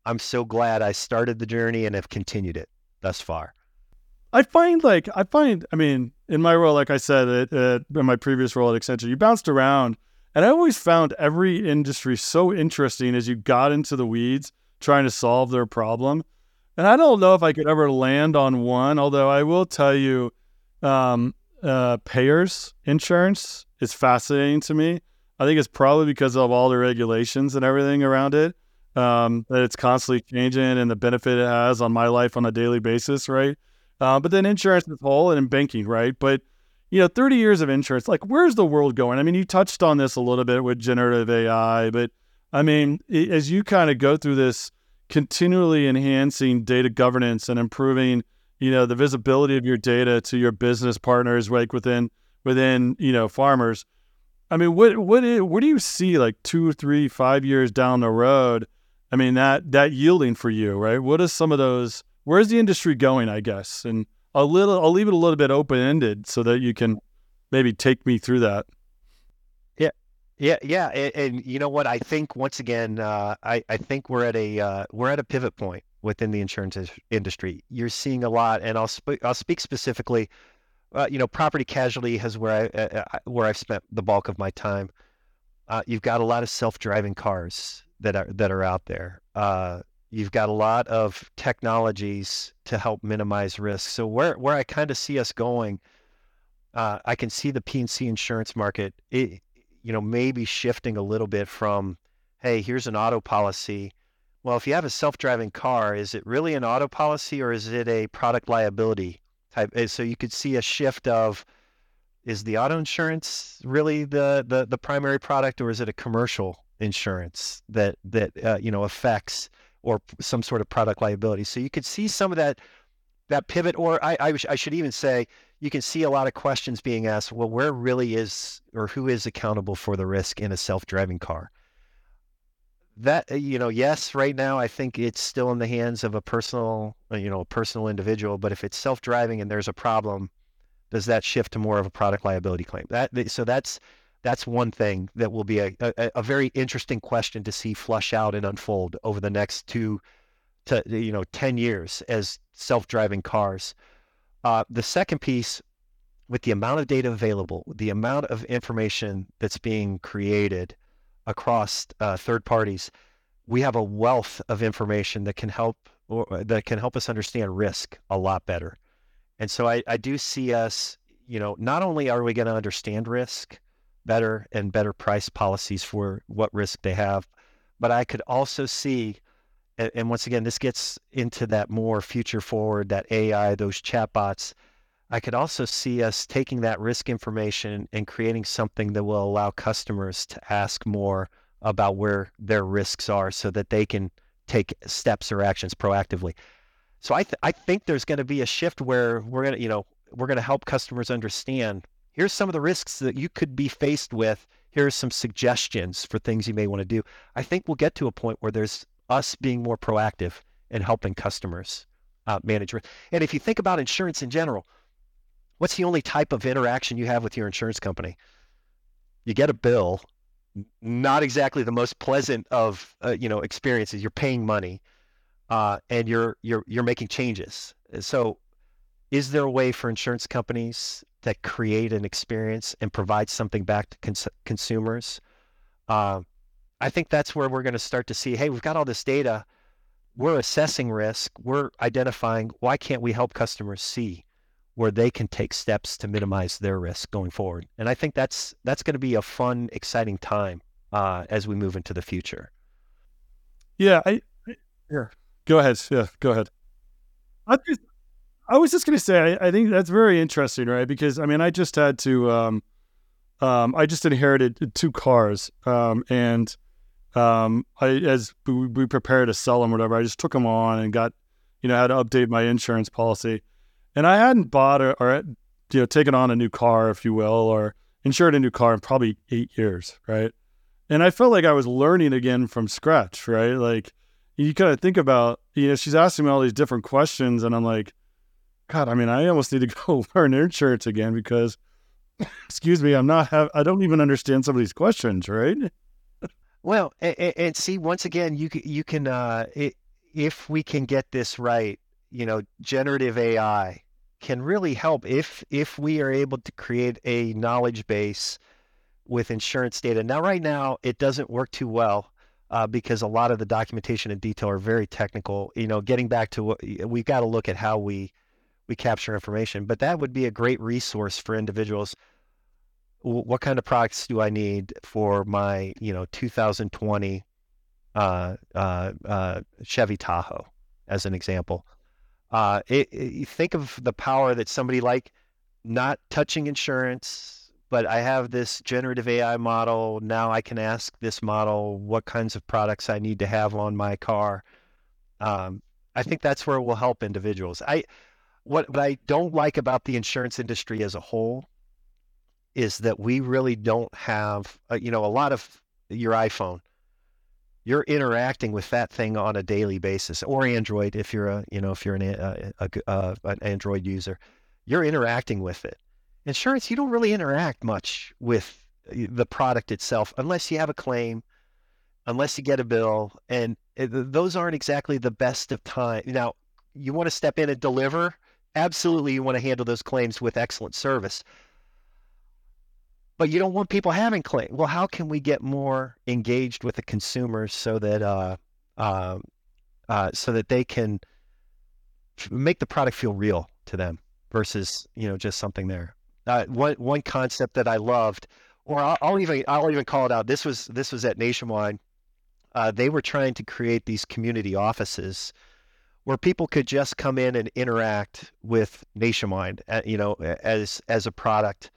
Speaker 2: I'm so glad I started the journey and have continued it thus far.
Speaker 1: I find like I find, I mean, in my role, like I said, it, uh, in my previous role at Accenture, you bounced around and I always found every industry so interesting as you got into the weeds trying to solve their problem. And I don't know if I could ever land on one, although I will tell you, um, uh, payers insurance is fascinating to me. I think it's probably because of all the regulations and everything around it um, that it's constantly changing and the benefit it has on my life on a daily basis, right? Uh, but then insurance as a whole and in banking, right? But you know, 30 years of insurance, like where's the world going? I mean, you touched on this a little bit with generative AI, but I mean, as you kind of go through this continually enhancing data governance and improving, you know, the visibility of your data to your business partners, like within within, you know, farmers. I mean, what what is, where do you see like two, three, five years down the road? I mean, that that yielding for you, right? What is some of those? Where's the industry going? I guess, and a little. I'll leave it a little bit open ended so that you can maybe take me through that.
Speaker 2: Yeah, yeah, yeah. And, and you know what? I think once again, uh, I I think we're at a uh, we're at a pivot point within the insurance industry. You're seeing a lot, and I'll sp- I'll speak specifically. Uh, you know, property casualty has where I uh, uh, where I've spent the bulk of my time. Uh, you've got a lot of self-driving cars that are that are out there. You've got a lot of technologies to help minimize risk. So where where I kind of see us going, uh, I can see the P&C insurance market, it, you know, maybe shifting a little bit from, hey, here's an auto policy. Well, if you have a self-driving car, is it really an auto policy or is it a product liability type? Eh, so you could see a shift of, is the auto insurance really the the, the primary product or is it a commercial insurance that that uh, you know affects or some sort of product liability. So you could see some of that that pivot, or I, I, I should even say you can see a lot of questions being asked. Well, where really is or who is accountable for the risk in a self-driving car? That uh, you know, yes, right now I think it's still in the hands of a personal, uh, you know, a personal individual. But if it's self-driving and there's a problem, does that shift to more of a product liability claim? That so that's that's one thing that will be a, a, a, very interesting question to see flush out and unfold over the next two to you know 10 years as self-driving cars. Uh, the second piece with the amount of data available the amount of information that's being created across uh, third parties we have a wealth of information that can help or, that can help us understand risk a lot better. And so I, I do see us you know not only are we going to understand risk better and better price policies for what risk they have. But I could also see, and, once again, this gets into that more future forward, that AI, those chatbots. I could also see us taking that risk information and creating something that will allow customers to ask more about where their risks are so that they can take steps or actions proactively. So I, th- I think there's going to be a shift where we're going to, you know, we're going to help customers understand here's some of the risks that you could be faced with. Here's some suggestions for things you may want to do. I think we'll get to a point where there's us being more proactive in helping customers uh, manage risk. And if you think about insurance in general, what's the only type of interaction you have with your insurance company? You get a bill, not exactly the most pleasant of uh, you know experiences. You're paying money, uh, and you're you're you're making changes. So, is there a way for insurance companies that create an experience and provide something back to cons- consumers. Uh, I think that's where we're going to start to see hey, we've got all this data. We're assessing risk. We're identifying why can't we help customers see where they can take steps to minimize their risk going forward. And I think that's that's going to be a fun, exciting time uh, as we move into the future.
Speaker 1: Yeah, I, I yeah. Go ahead. Yeah, go ahead. I just I was just going to say, I, I, think that's very interesting, right? Because I mean, I just had to, um, um, I just inherited two cars, um, and um, I, as we, we prepared to sell them, whatever, I just took them on and got, you know, had to update my insurance policy, and I hadn't bought or, or you know, taken on a new car, if you will, or insured a new car in probably eight years, right? And I felt like I was learning again from scratch, right? Like you kind of think about, you know, she's asking me all these different questions, and I'm like God, I mean, I almost need to [LAUGHS] go learn insurance again because, [LAUGHS] excuse me, I'm not have I don't even understand some of these questions, right?
Speaker 2: Well, and, and see, once again, you can, you can uh, it, if we can get this right, you know, generative AI can really help if if we are able to create a knowledge base with insurance data. Now, right now, it doesn't work too well. Uh, because a lot of the documentation and detail are very technical. You know, getting back to what we've got to look at how we we capture information. But that would be a great resource for individuals. What kind of products do I need for my, you know, 2020 uh, uh, uh, Chevy Tahoe, as an example? Uh, it, it, think of the power that somebody like not touching insurance, but I have this generative AI model. Now I can ask this model what kinds of products I need to have on my car. Um, I think that's where it will help individuals. I what, what I don't like about the insurance industry as a whole is that we really don't have, uh, you know, a lot of your iPhone. you're interacting with that thing on a daily basis, or Android if you're a you know if you're an uh, a, a, a, uh, an Android user, you're interacting with it. Insurance, you don't really interact much with uh, the product itself unless you have a claim, unless you get a bill, and those aren't exactly the best of time. Now, you want to step in and deliver. Absolutely, you want to handle those claims with excellent service but you don't want people having claim. Well, how can we get more engaged with the consumers so that uh, uh, uh, so that they can make the product feel real to them versus you know just something there. Uh, one one concept that I loved, or I'll, I'll, even I'll even call it out. This was this was at Nationwide. Uh, they were trying to create these community offices where people could just come in and interact with Nationwide, uh, you know, as as a product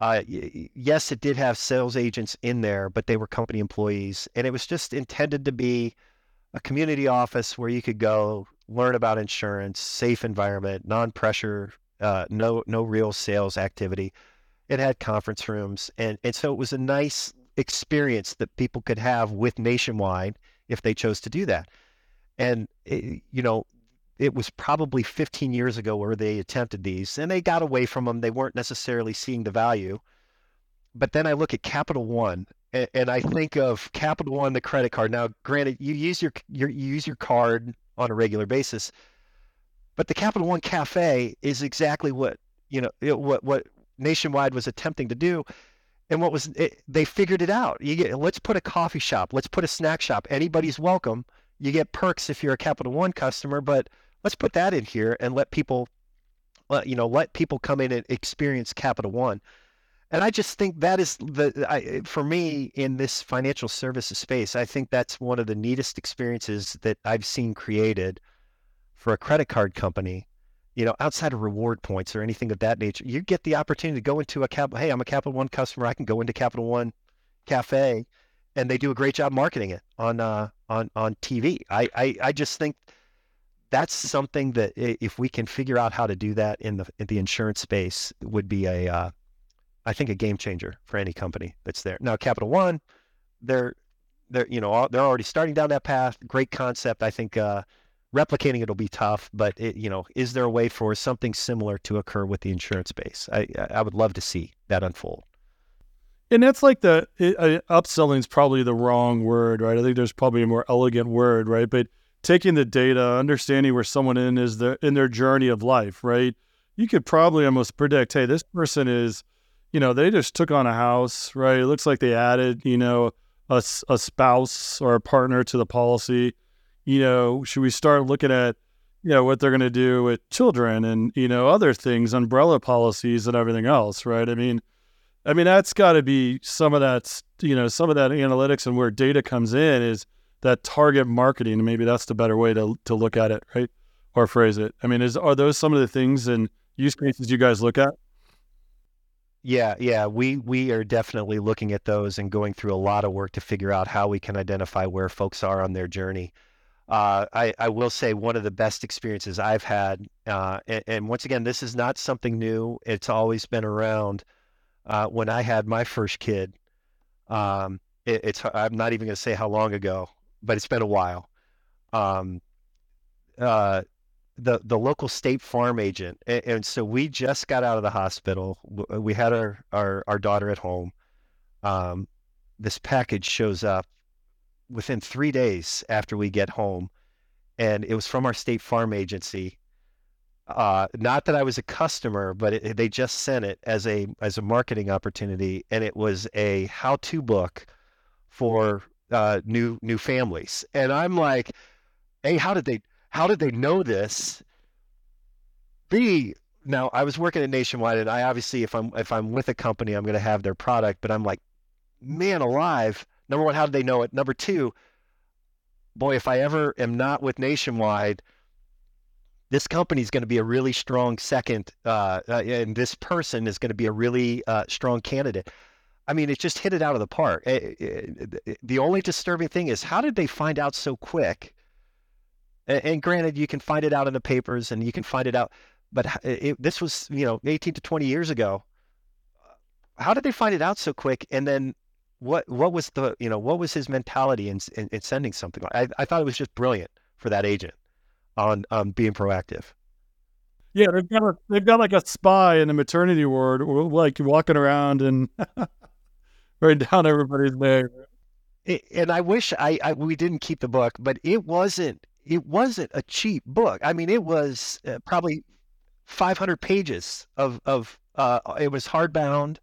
Speaker 2: uh, yes, it did have sales agents in there, but they were company employees, and it was just intended to be a community office where you could go learn about insurance, safe environment, non-pressure, uh, no no real sales activity. It had conference rooms, and and so it was a nice experience that people could have with Nationwide if they chose to do that. And eh, you know, it was probably 15 years ago where they attempted these and they got away from them. They weren't necessarily seeing the value. But then I look at Capital One and, and I think of Capital One, the credit card. Now, granted, you use your, your you use your card on a regular basis, but the Capital One Cafe is exactly what you know it, what what Nationwide was attempting to do and what was it, they figured it out. You get let's put a coffee shop, let's put a snack shop. Anybody's welcome. You get perks if you're a Capital One customer, but let's put that in here and let people, you know, let people come in and experience Capital One. And I just think that is the, I, for me in this financial services space, I think that's one of the neatest experiences that I've seen created for a credit card company. You know, outside of reward points or anything of that nature, you get the opportunity to go into a cap. Hey, I'm a Capital One customer. I can go into Capital One Cafe, and they do a great job marketing it on uh, on on TV. I, I I just think that's something that if we can figure out how to do that in the in the insurance space would be a uh, I think a game changer for any company that's there. Now Capital One, they're they're you know they're already starting down that path. Great concept. I think uh, replicating it will be tough, but it, you know is there a way for something similar to occur with the insurance space? I I would love to see that unfold.
Speaker 1: And that's like the uh, upselling is probably the wrong word, right? I think there's probably a more elegant word, right? But taking the data, understanding where someone in is their in their journey of life, right? You could probably almost predict, hey, this person is, you know, they just took on a house, right? It looks like they added, you know, a, a spouse or a partner to the policy. You know, should we start looking at, you know, what they're going to do with children and you know other things, umbrella policies and everything else, right? I mean, I mean that's got to be some of that, you know, some of that analytics and where data comes in is that target marketing. Maybe that's the better way to to look at it, right? Or phrase it. I mean, is are those some of the things and use cases you guys look at?
Speaker 2: Yeah, yeah, we we are definitely looking at those and going through a lot of work to figure out how we can identify where folks are on their journey. Uh, I, I will say one of the best experiences I've had, uh, and, and, once again, this is not something new. It's always been around. Uh, when I had my first kid, um, it, it's I'm not even going to say how long ago but it's been a while. Um, uh, the the local state farm agent, and, and, so we just got out of the hospital. We had our our, our daughter at home. Um, this package shows up within three days after we get home, and it was from our state farm agency. Uh, not that I was a customer, but it, they just sent it as a as a marketing opportunity, and it was a how-to book for uh, new new families, and I'm like, hey, how did they how did they know this? B now I was working at Nationwide, and I obviously if I'm if I'm with a company, I'm going to have their product, but I'm like, man alive. Number one, how did they know it? Number two, boy, if I ever am not with Nationwide, this company is going to be a really strong second, uh, uh, and this person is going to be a really uh, strong candidate. I mean, it just hit it out of the park. It, it, it, the only disturbing thing is how did they find out so quick? And, and, granted, you can find it out in the papers and you can find it out, but eh, this was, you know, 18 to 20 years ago. How did they find it out so quick? And then what what was the you know what was his mentality in in, in sending something? I I thought it was just brilliant for that agent on um, being proactive.
Speaker 1: Yeah, they've got a, they've got like a spy in the maternity ward, like walking around and [LAUGHS] writing down everybody's name.
Speaker 2: And I wish I, I, we didn't keep the book, but it wasn't it wasn't a cheap book. I mean, it was uh, probably 500 pages of of uh, it was hardbound.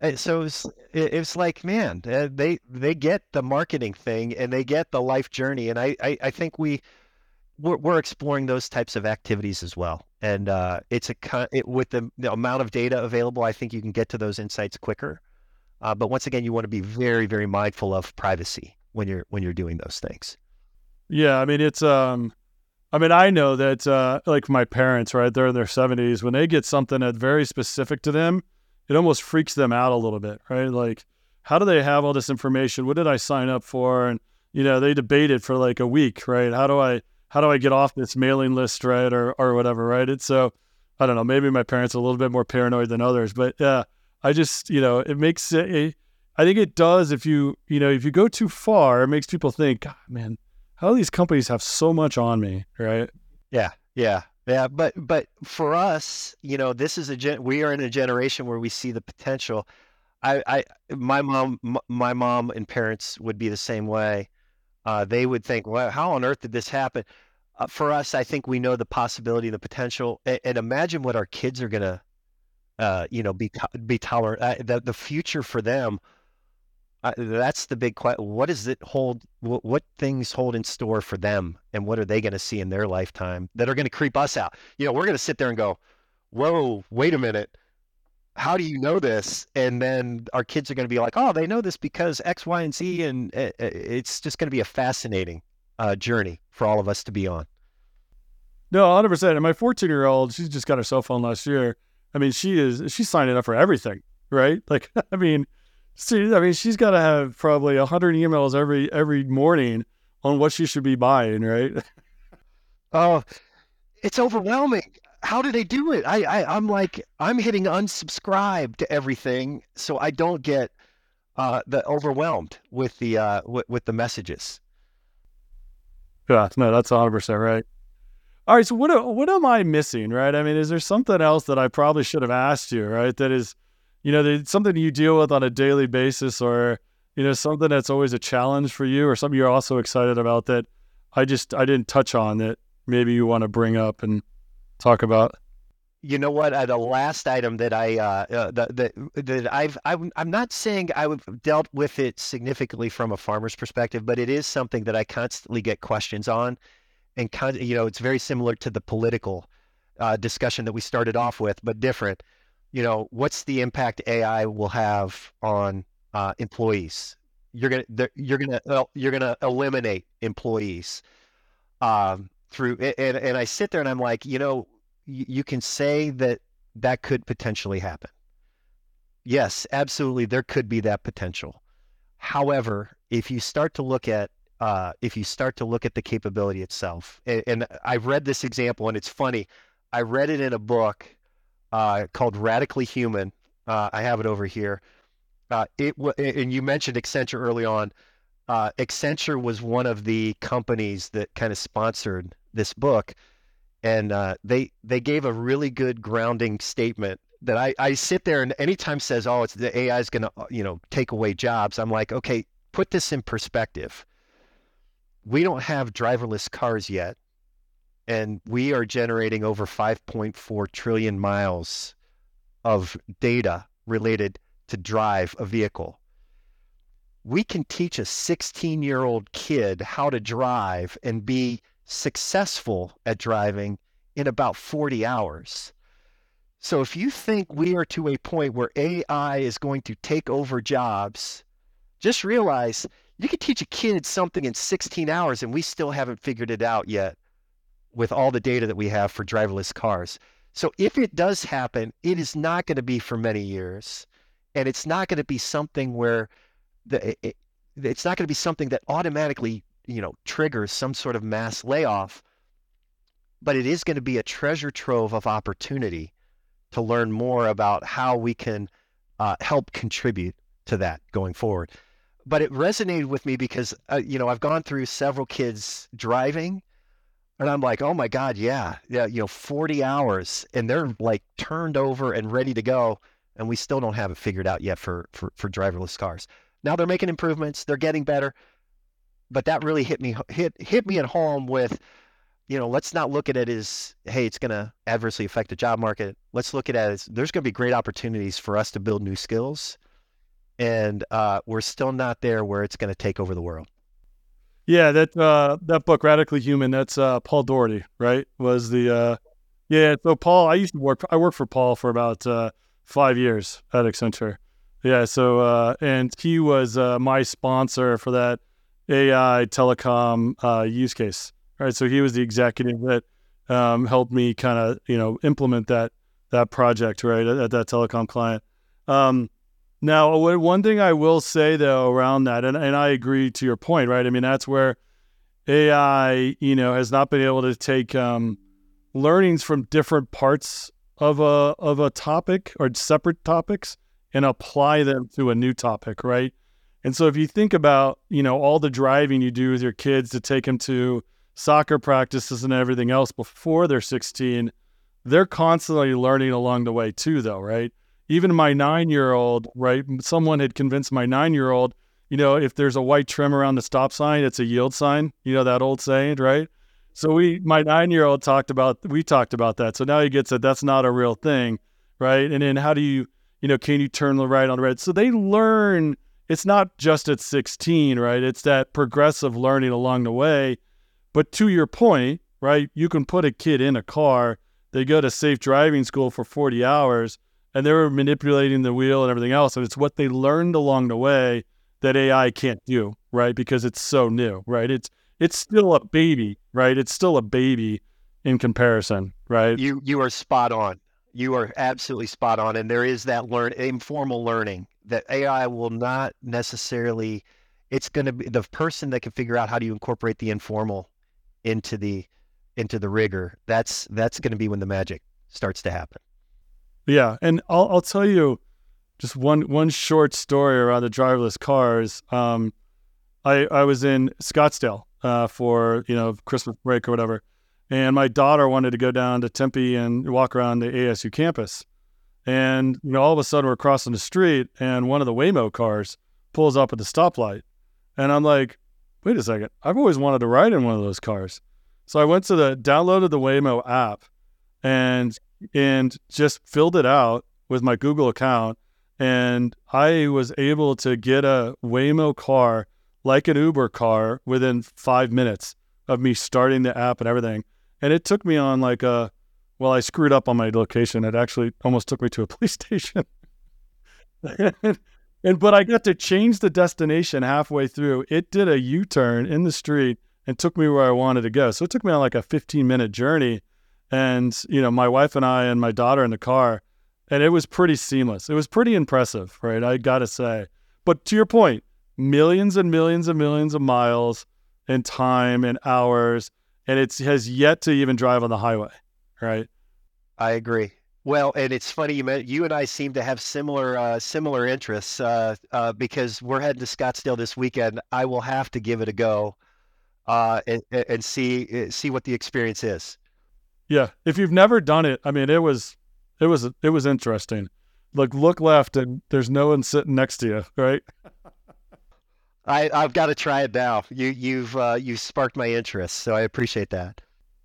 Speaker 2: And so it was, it was like, man, uh, they they get the marketing thing and they get the life journey, and I I, I think we we're, we're exploring those types of activities as well. And uh, it's a it, with the, the amount of data available, I think you can get to those insights quicker. Uh, but once again, you want to be very, very mindful of privacy when you're when you're doing those things.
Speaker 1: Yeah, I mean it's um, I mean I know that uh, like my parents, right? They're in their seventies. When they get something that's very specific to them, it almost freaks them out a little bit, right? Like, how do they have all this information? What did I sign up for? And you know, they debated for like a week, right? How do I how do I get off this mailing list, right, or or whatever, right? It's so I don't know. Maybe my parents are a little bit more paranoid than others, but yeah, I just, you know, it makes it, I think it does if you, you know, if you go too far, it makes people think, God, man, how these companies have so much on me, right?
Speaker 2: Yeah, yeah, yeah. But but for us, you know, this is a gen- we are in a generation where we see the potential. I, I my mom, my mom and parents would be the same way. Uh, they would think, well, how on earth did this happen? Uh, for us, I think we know the possibility, the potential, and, and imagine what our kids are gonna uh, you know, be be tolerant. Uh, the the future for them. Uh, that's the big question. What does it hold? What, what things hold in store for them, and what are they going to see in their lifetime that are going to creep us out? You know, we're going to sit there and go, "Whoa, wait a minute." How do you know this? And then our kids are going to be like, "Oh, they know this because X, Y, and Z," and uh, uh, it's just going to be a fascinating uh, journey for all of us to be on.
Speaker 1: No, 100%. And my 14 year old, she's just got her cell phone last year. I mean, she is she's signing up for everything, right? Like, [LAUGHS] I mean, see, I mean, she's got to have probably a hundred emails every every morning on what she should be buying, right? [LAUGHS]
Speaker 2: Oh, it's overwhelming. How do they do it? I, I I'm like I'm hitting unsubscribe to everything, so I don't get uh, the overwhelmed with the uh, with, with the messages.
Speaker 1: Yeah, no, that's 100 percent right. All right, so what what am I missing, right? I mean, is there something else that I probably should have asked you, right? That is, you know, something you deal with on a daily basis, or you know, something that's always a challenge for you, or something you're also excited about that I just I didn't touch on that maybe you want to bring up and talk about.
Speaker 2: You know what? Uh, the last item that I uh, uh, that, that I've I'm, I'm not saying I've dealt with it significantly from a farmer's perspective, but it is something that I constantly get questions on and kind of, you know, it's very similar to the political uh, discussion that we started off with, but different. You know, what's the impact AI will have on uh, employees? You're gonna you're gonna you're gonna eliminate employees um, through and and I sit there and I'm like, you know, you, you can say that that could potentially happen. Yes, absolutely, there could be that potential. However, if you start to look at uh, if you start to look at the capability itself. And, and, I've read this example, and it's funny. I read it in a book uh, called Radically Human. Uh, I have it over here. Uh, it and you mentioned Accenture early on. Uh, Accenture was one of the companies that kind of sponsored this book, and uh, they they gave a really good grounding statement that I, I sit there and anytime says, oh, it's the AI is going to you know take away jobs. I'm like, okay, put this in perspective we don't have driverless cars yet, and we are generating over 5.4 trillion miles of data related to drive a vehicle. We can teach a 16 year old kid how to drive and be successful at driving in about 40 hours. So if you think we are to a point where AI is going to take over jobs, just realize you could teach a kid something in 16 hours and we still haven't figured it out yet with all the data that we have for driverless cars. So if it does happen, it is not going to be for many years. And it's not going to be something where the it, it's not going to be something that automatically, you know, triggers some sort of mass layoff. But it is going to be a treasure trove of opportunity to learn more about how we can uh, help contribute to that going forward. But it resonated with me because uh, you know I've gone through several kids driving, and I'm like, oh my god, yeah, yeah, you know, 40 hours, and they're like turned over and ready to go, and we still don't have it figured out yet for for for driverless cars. Now they're making improvements, they're getting better, but that really hit me hit hit me at home with you know, let's not look at it as, hey, it's going to adversely affect the job market. Let's look at it as there's going to be great opportunities for us to build new skills. And uh, we're still not there where it's going to take over the world.
Speaker 1: Yeah, that uh, that book, Radically Human, that's uh, Paul Daugherty, right? Was the uh, yeah. So Paul, I used to work. I worked for Paul for about uh, five years at Accenture. Yeah. So uh, and he was my sponsor for that AI telecom use case right? So he was the executive that um, helped me kind of you know implement that that project right at, at that telecom client. Um, now, one thing I will say though around that, and, and I agree to your point, right? I mean, that's where AI, you know, has not been able to take um, learnings from different parts of a of a topic or separate topics and apply them to a new topic, right? And so if you think about, you know, all the driving you do with your kids to take them to soccer practices and everything else before they're 16, they're constantly learning along the way too, though, right? Even my nine year old, right? Someone had convinced my nine year old, you know, if there's a white trim around the stop sign, it's a yield sign. You know that old saying, right? So we, my nine year old talked about, we talked about that. So now he gets it. that's not a real thing, right? And then how do you, you know, can you turn the right on the red? So they learn. It's not just at 16, right? It's that progressive learning along the way but to your point, right, you can put a kid in a car, they go to safe driving school for 40 hours, and they're manipulating the wheel and everything else. And it's what they learned along the way that AI can't do, right? Because it's so new, right? It's it's still a baby, right? It's still a baby in comparison, right?
Speaker 2: You you are spot on. You are absolutely spot on. And there is that learn informal learning that AI will not necessarily it's going to be the person that can figure out how do you incorporate the informal into the into the rigor, that's that's going to be when the magic starts to happen.
Speaker 1: Yeah, and I'll I'll tell you just one one short story around the driverless cars. Um, I I was in Scottsdale uh, for you know Christmas break or whatever, and my daughter wanted to go down to Tempe and walk around the ASU campus, and you know all of a sudden we're crossing the street and one of the Waymo cars pulls up at the stoplight, and I'm like, wait a second, I've always wanted to ride in one of those cars. So I went to the downloaded the Waymo app and and just filled it out with my Google account and I was able to get a Waymo car like an Uber car within 5 minutes of me starting the app and everything. And it took me on like a well, I screwed up on my location. It actually almost took me to a [LAUGHS] police station. [LAUGHS] And but I got to change the destination halfway through. It did a U-turn in the street and took me where I wanted to go. So it took me on like a 15 minute journey. And, you know, my wife and I and my daughter in the car, and it was pretty seamless. It was pretty impressive, right? I gotta say. But to your point, millions and millions and millions of miles and time and hours, and it has yet to even drive on the highway, right?
Speaker 2: I agree. Well, and it's funny you met, you and I seem to have similar uh, similar interests uh, uh, because we're heading to Scottsdale this weekend. I will have to give it a go uh, and, and see eh, see what the experience is.
Speaker 1: Yeah, if you've never done it, I mean, it was it was it was interesting. Look, look left, and there's no one sitting next to you, right? [LAUGHS]
Speaker 2: I I've got to try it now. You you've uh, you sparked my interest, so I appreciate that.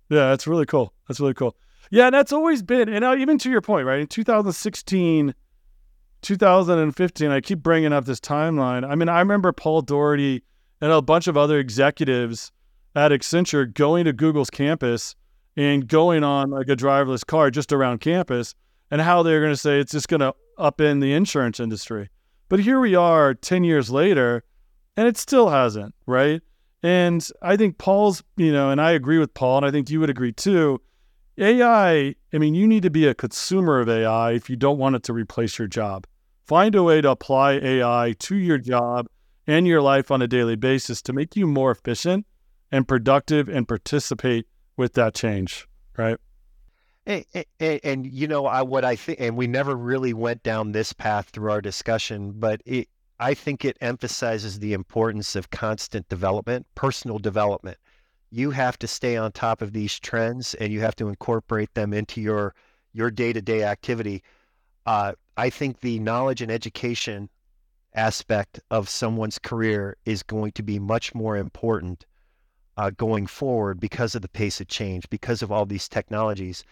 Speaker 1: Yeah, that's really cool. That's really cool. Yeah, and that's always been, and now even to your point, right? In 2016, 2015, I keep bringing up this timeline. I mean, I remember Paul Daugherty and a bunch of other executives at Accenture going to Google's campus and going on like a driverless car just around campus and how they're going to say it's just going to upend the insurance industry. But here we are 10 years later, and it still hasn't, right? And I think Paul's, you know, and I agree with Paul, and I think you would agree too AI, I mean, you need to be a consumer of AI if you don't want it to replace your job. Find a way to apply AI to your job and your life on a daily basis to make you more efficient and productive and participate with that change, right?
Speaker 2: And, and, and you know, I, what I think, and we never really went down this path through our discussion, but it, I think it emphasizes the importance of constant development, personal development. You have to stay on top of these trends and you have to incorporate them into your your day-to-day activity. Uh, I think the knowledge and education aspect of someone's career is going to be much more important uh, going forward because of the pace of change, because of all these technologies.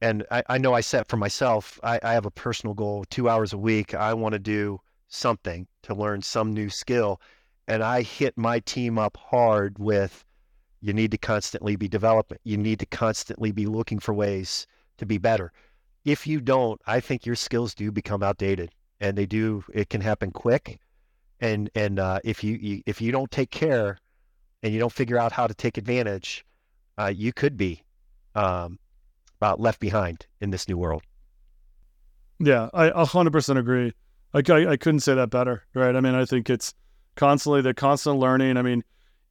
Speaker 2: And I, I know I set for myself, I, I have a personal goal two hours a week. I want to do something to learn some new skill. And I hit my team up hard with you need to constantly be developing, you need to constantly be looking for ways to be better. If you don't, I think your skills do become outdated and they do it can happen quick and and uh, if you, you, if you don't take care and you don't figure out how to take advantage uh, you could be um, uh, left behind in this new world.
Speaker 1: Yeah i 100% agree. Like I, I couldn't say that better right? I mean i think it's constantly the constant learning. I mean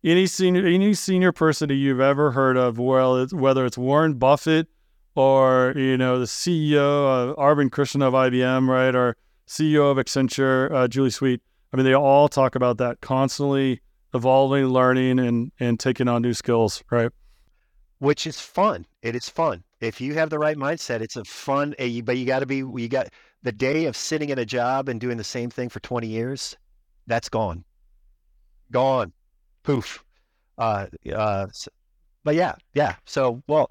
Speaker 1: any senior any senior person that you've ever heard of well it's, whether it's warren buffett or you know the ceo of arvind krishna of ibm right or CEO of Accenture, uh, Julie Sweet. I mean, they all talk about that constantly evolving, learning, and and taking on new skills, right?
Speaker 2: Which is fun. It is fun if you have the right mindset. It's a fun, eh, but you got to be. You got the day of sitting in a job and doing the same thing for twenty years. That's gone, gone, poof. Uh, uh, but yeah, yeah. So well.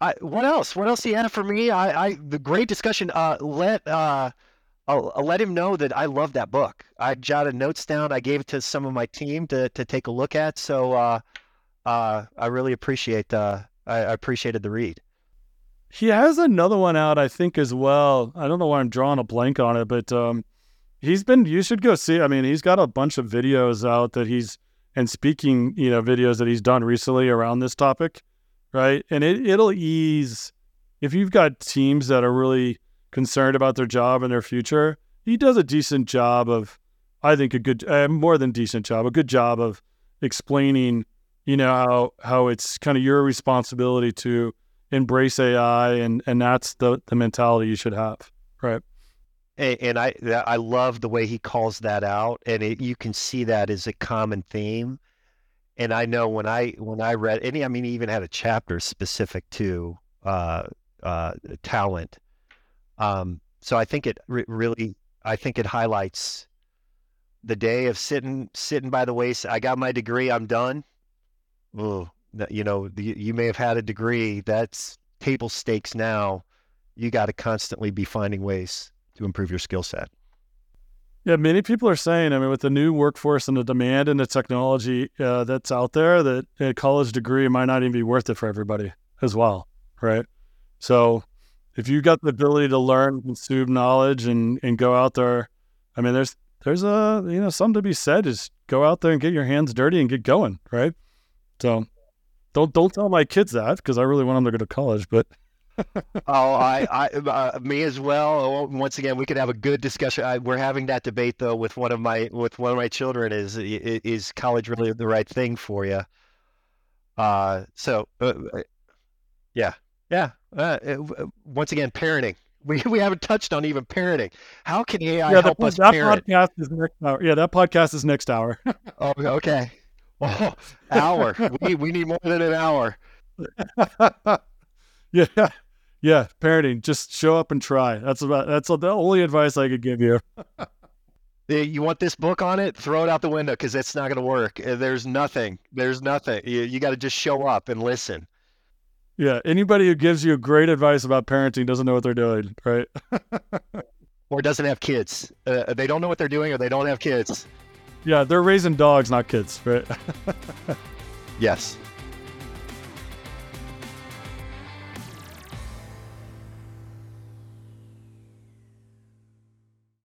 Speaker 2: I, what else? What else do you have for me? I, I the great discussion. Uh, let uh, I'll, I'll, let him know that I love that book. I jotted notes down. I gave it to some of my team to, to take a look at. So uh, uh, I really appreciate uh, I, appreciated the read.
Speaker 1: He has another one out, I think, as well. I don't know why I'm drawing a blank on it, but um, he's been. You should go see. I mean, he's got a bunch of videos out that he's and speaking, you know, videos that he's done recently around this topic, right? And it it'll ease if you've got teams that are really concerned about their job and their future, he does a decent job of, I think, a good, uh, more than decent job, a good job of explaining, you know, how how it's kind of your responsibility to embrace AI, and and that's the the mentality you should have, right?
Speaker 2: And, and I I love the way he calls that out, and it, you can see that as a common theme. And I know when I when I read, any, I mean, he even had a chapter specific to uh, uh, talent um, so I think it re- really, I think it highlights the day of sitting sitting by the wayside. I got my degree. I'm done. Oh, you know, the, you may have had a degree. That's table stakes now. You got to constantly be finding ways to improve your skill set.
Speaker 1: Yeah, many people are saying, I mean, with the new workforce and the demand and the technology uh, that's out there, that a college degree might not even be worth it for everybody as well, right? So if you got the ability to learn, consume knowledge, and and go out there, I mean, there's there's a you know something to be said is go out there and get your hands dirty and get going, right? So don't don't tell my kids that because I really want them to go to college, but. [LAUGHS]
Speaker 2: oh, I, I, uh, me as well. Once again, we could have a good discussion. I, we're having that debate though with one of my with one of my children. Is is college really the right thing for you? Uh, so uh, uh yeah, yeah. Uh, uh, once again, parenting. [LAUGHS] We, we haven't touched on even parenting. How can AI yeah, help
Speaker 1: the,
Speaker 2: us
Speaker 1: that
Speaker 2: parent?
Speaker 1: podcast is next hour. Yeah, that podcast is next hour. [LAUGHS]
Speaker 2: oh, okay. Oh, hour. we we need more than an hour. [LAUGHS]
Speaker 1: yeah, yeah. Parenting. Just show up and try. That's about. That's the only advice I could give you.
Speaker 2: you want this book on it? Throw it out the window because it's not going to work. Uh, there's nothing. There's nothing. You, you got to just show up and listen.
Speaker 1: Yeah, anybody who gives you great advice about parenting doesn't know what they're doing, right?
Speaker 2: or doesn't have kids. Uh, they don't know what they're doing, or they don't have kids.
Speaker 1: Yeah, they're raising dogs, not kids, right? [LAUGHS]
Speaker 2: yes.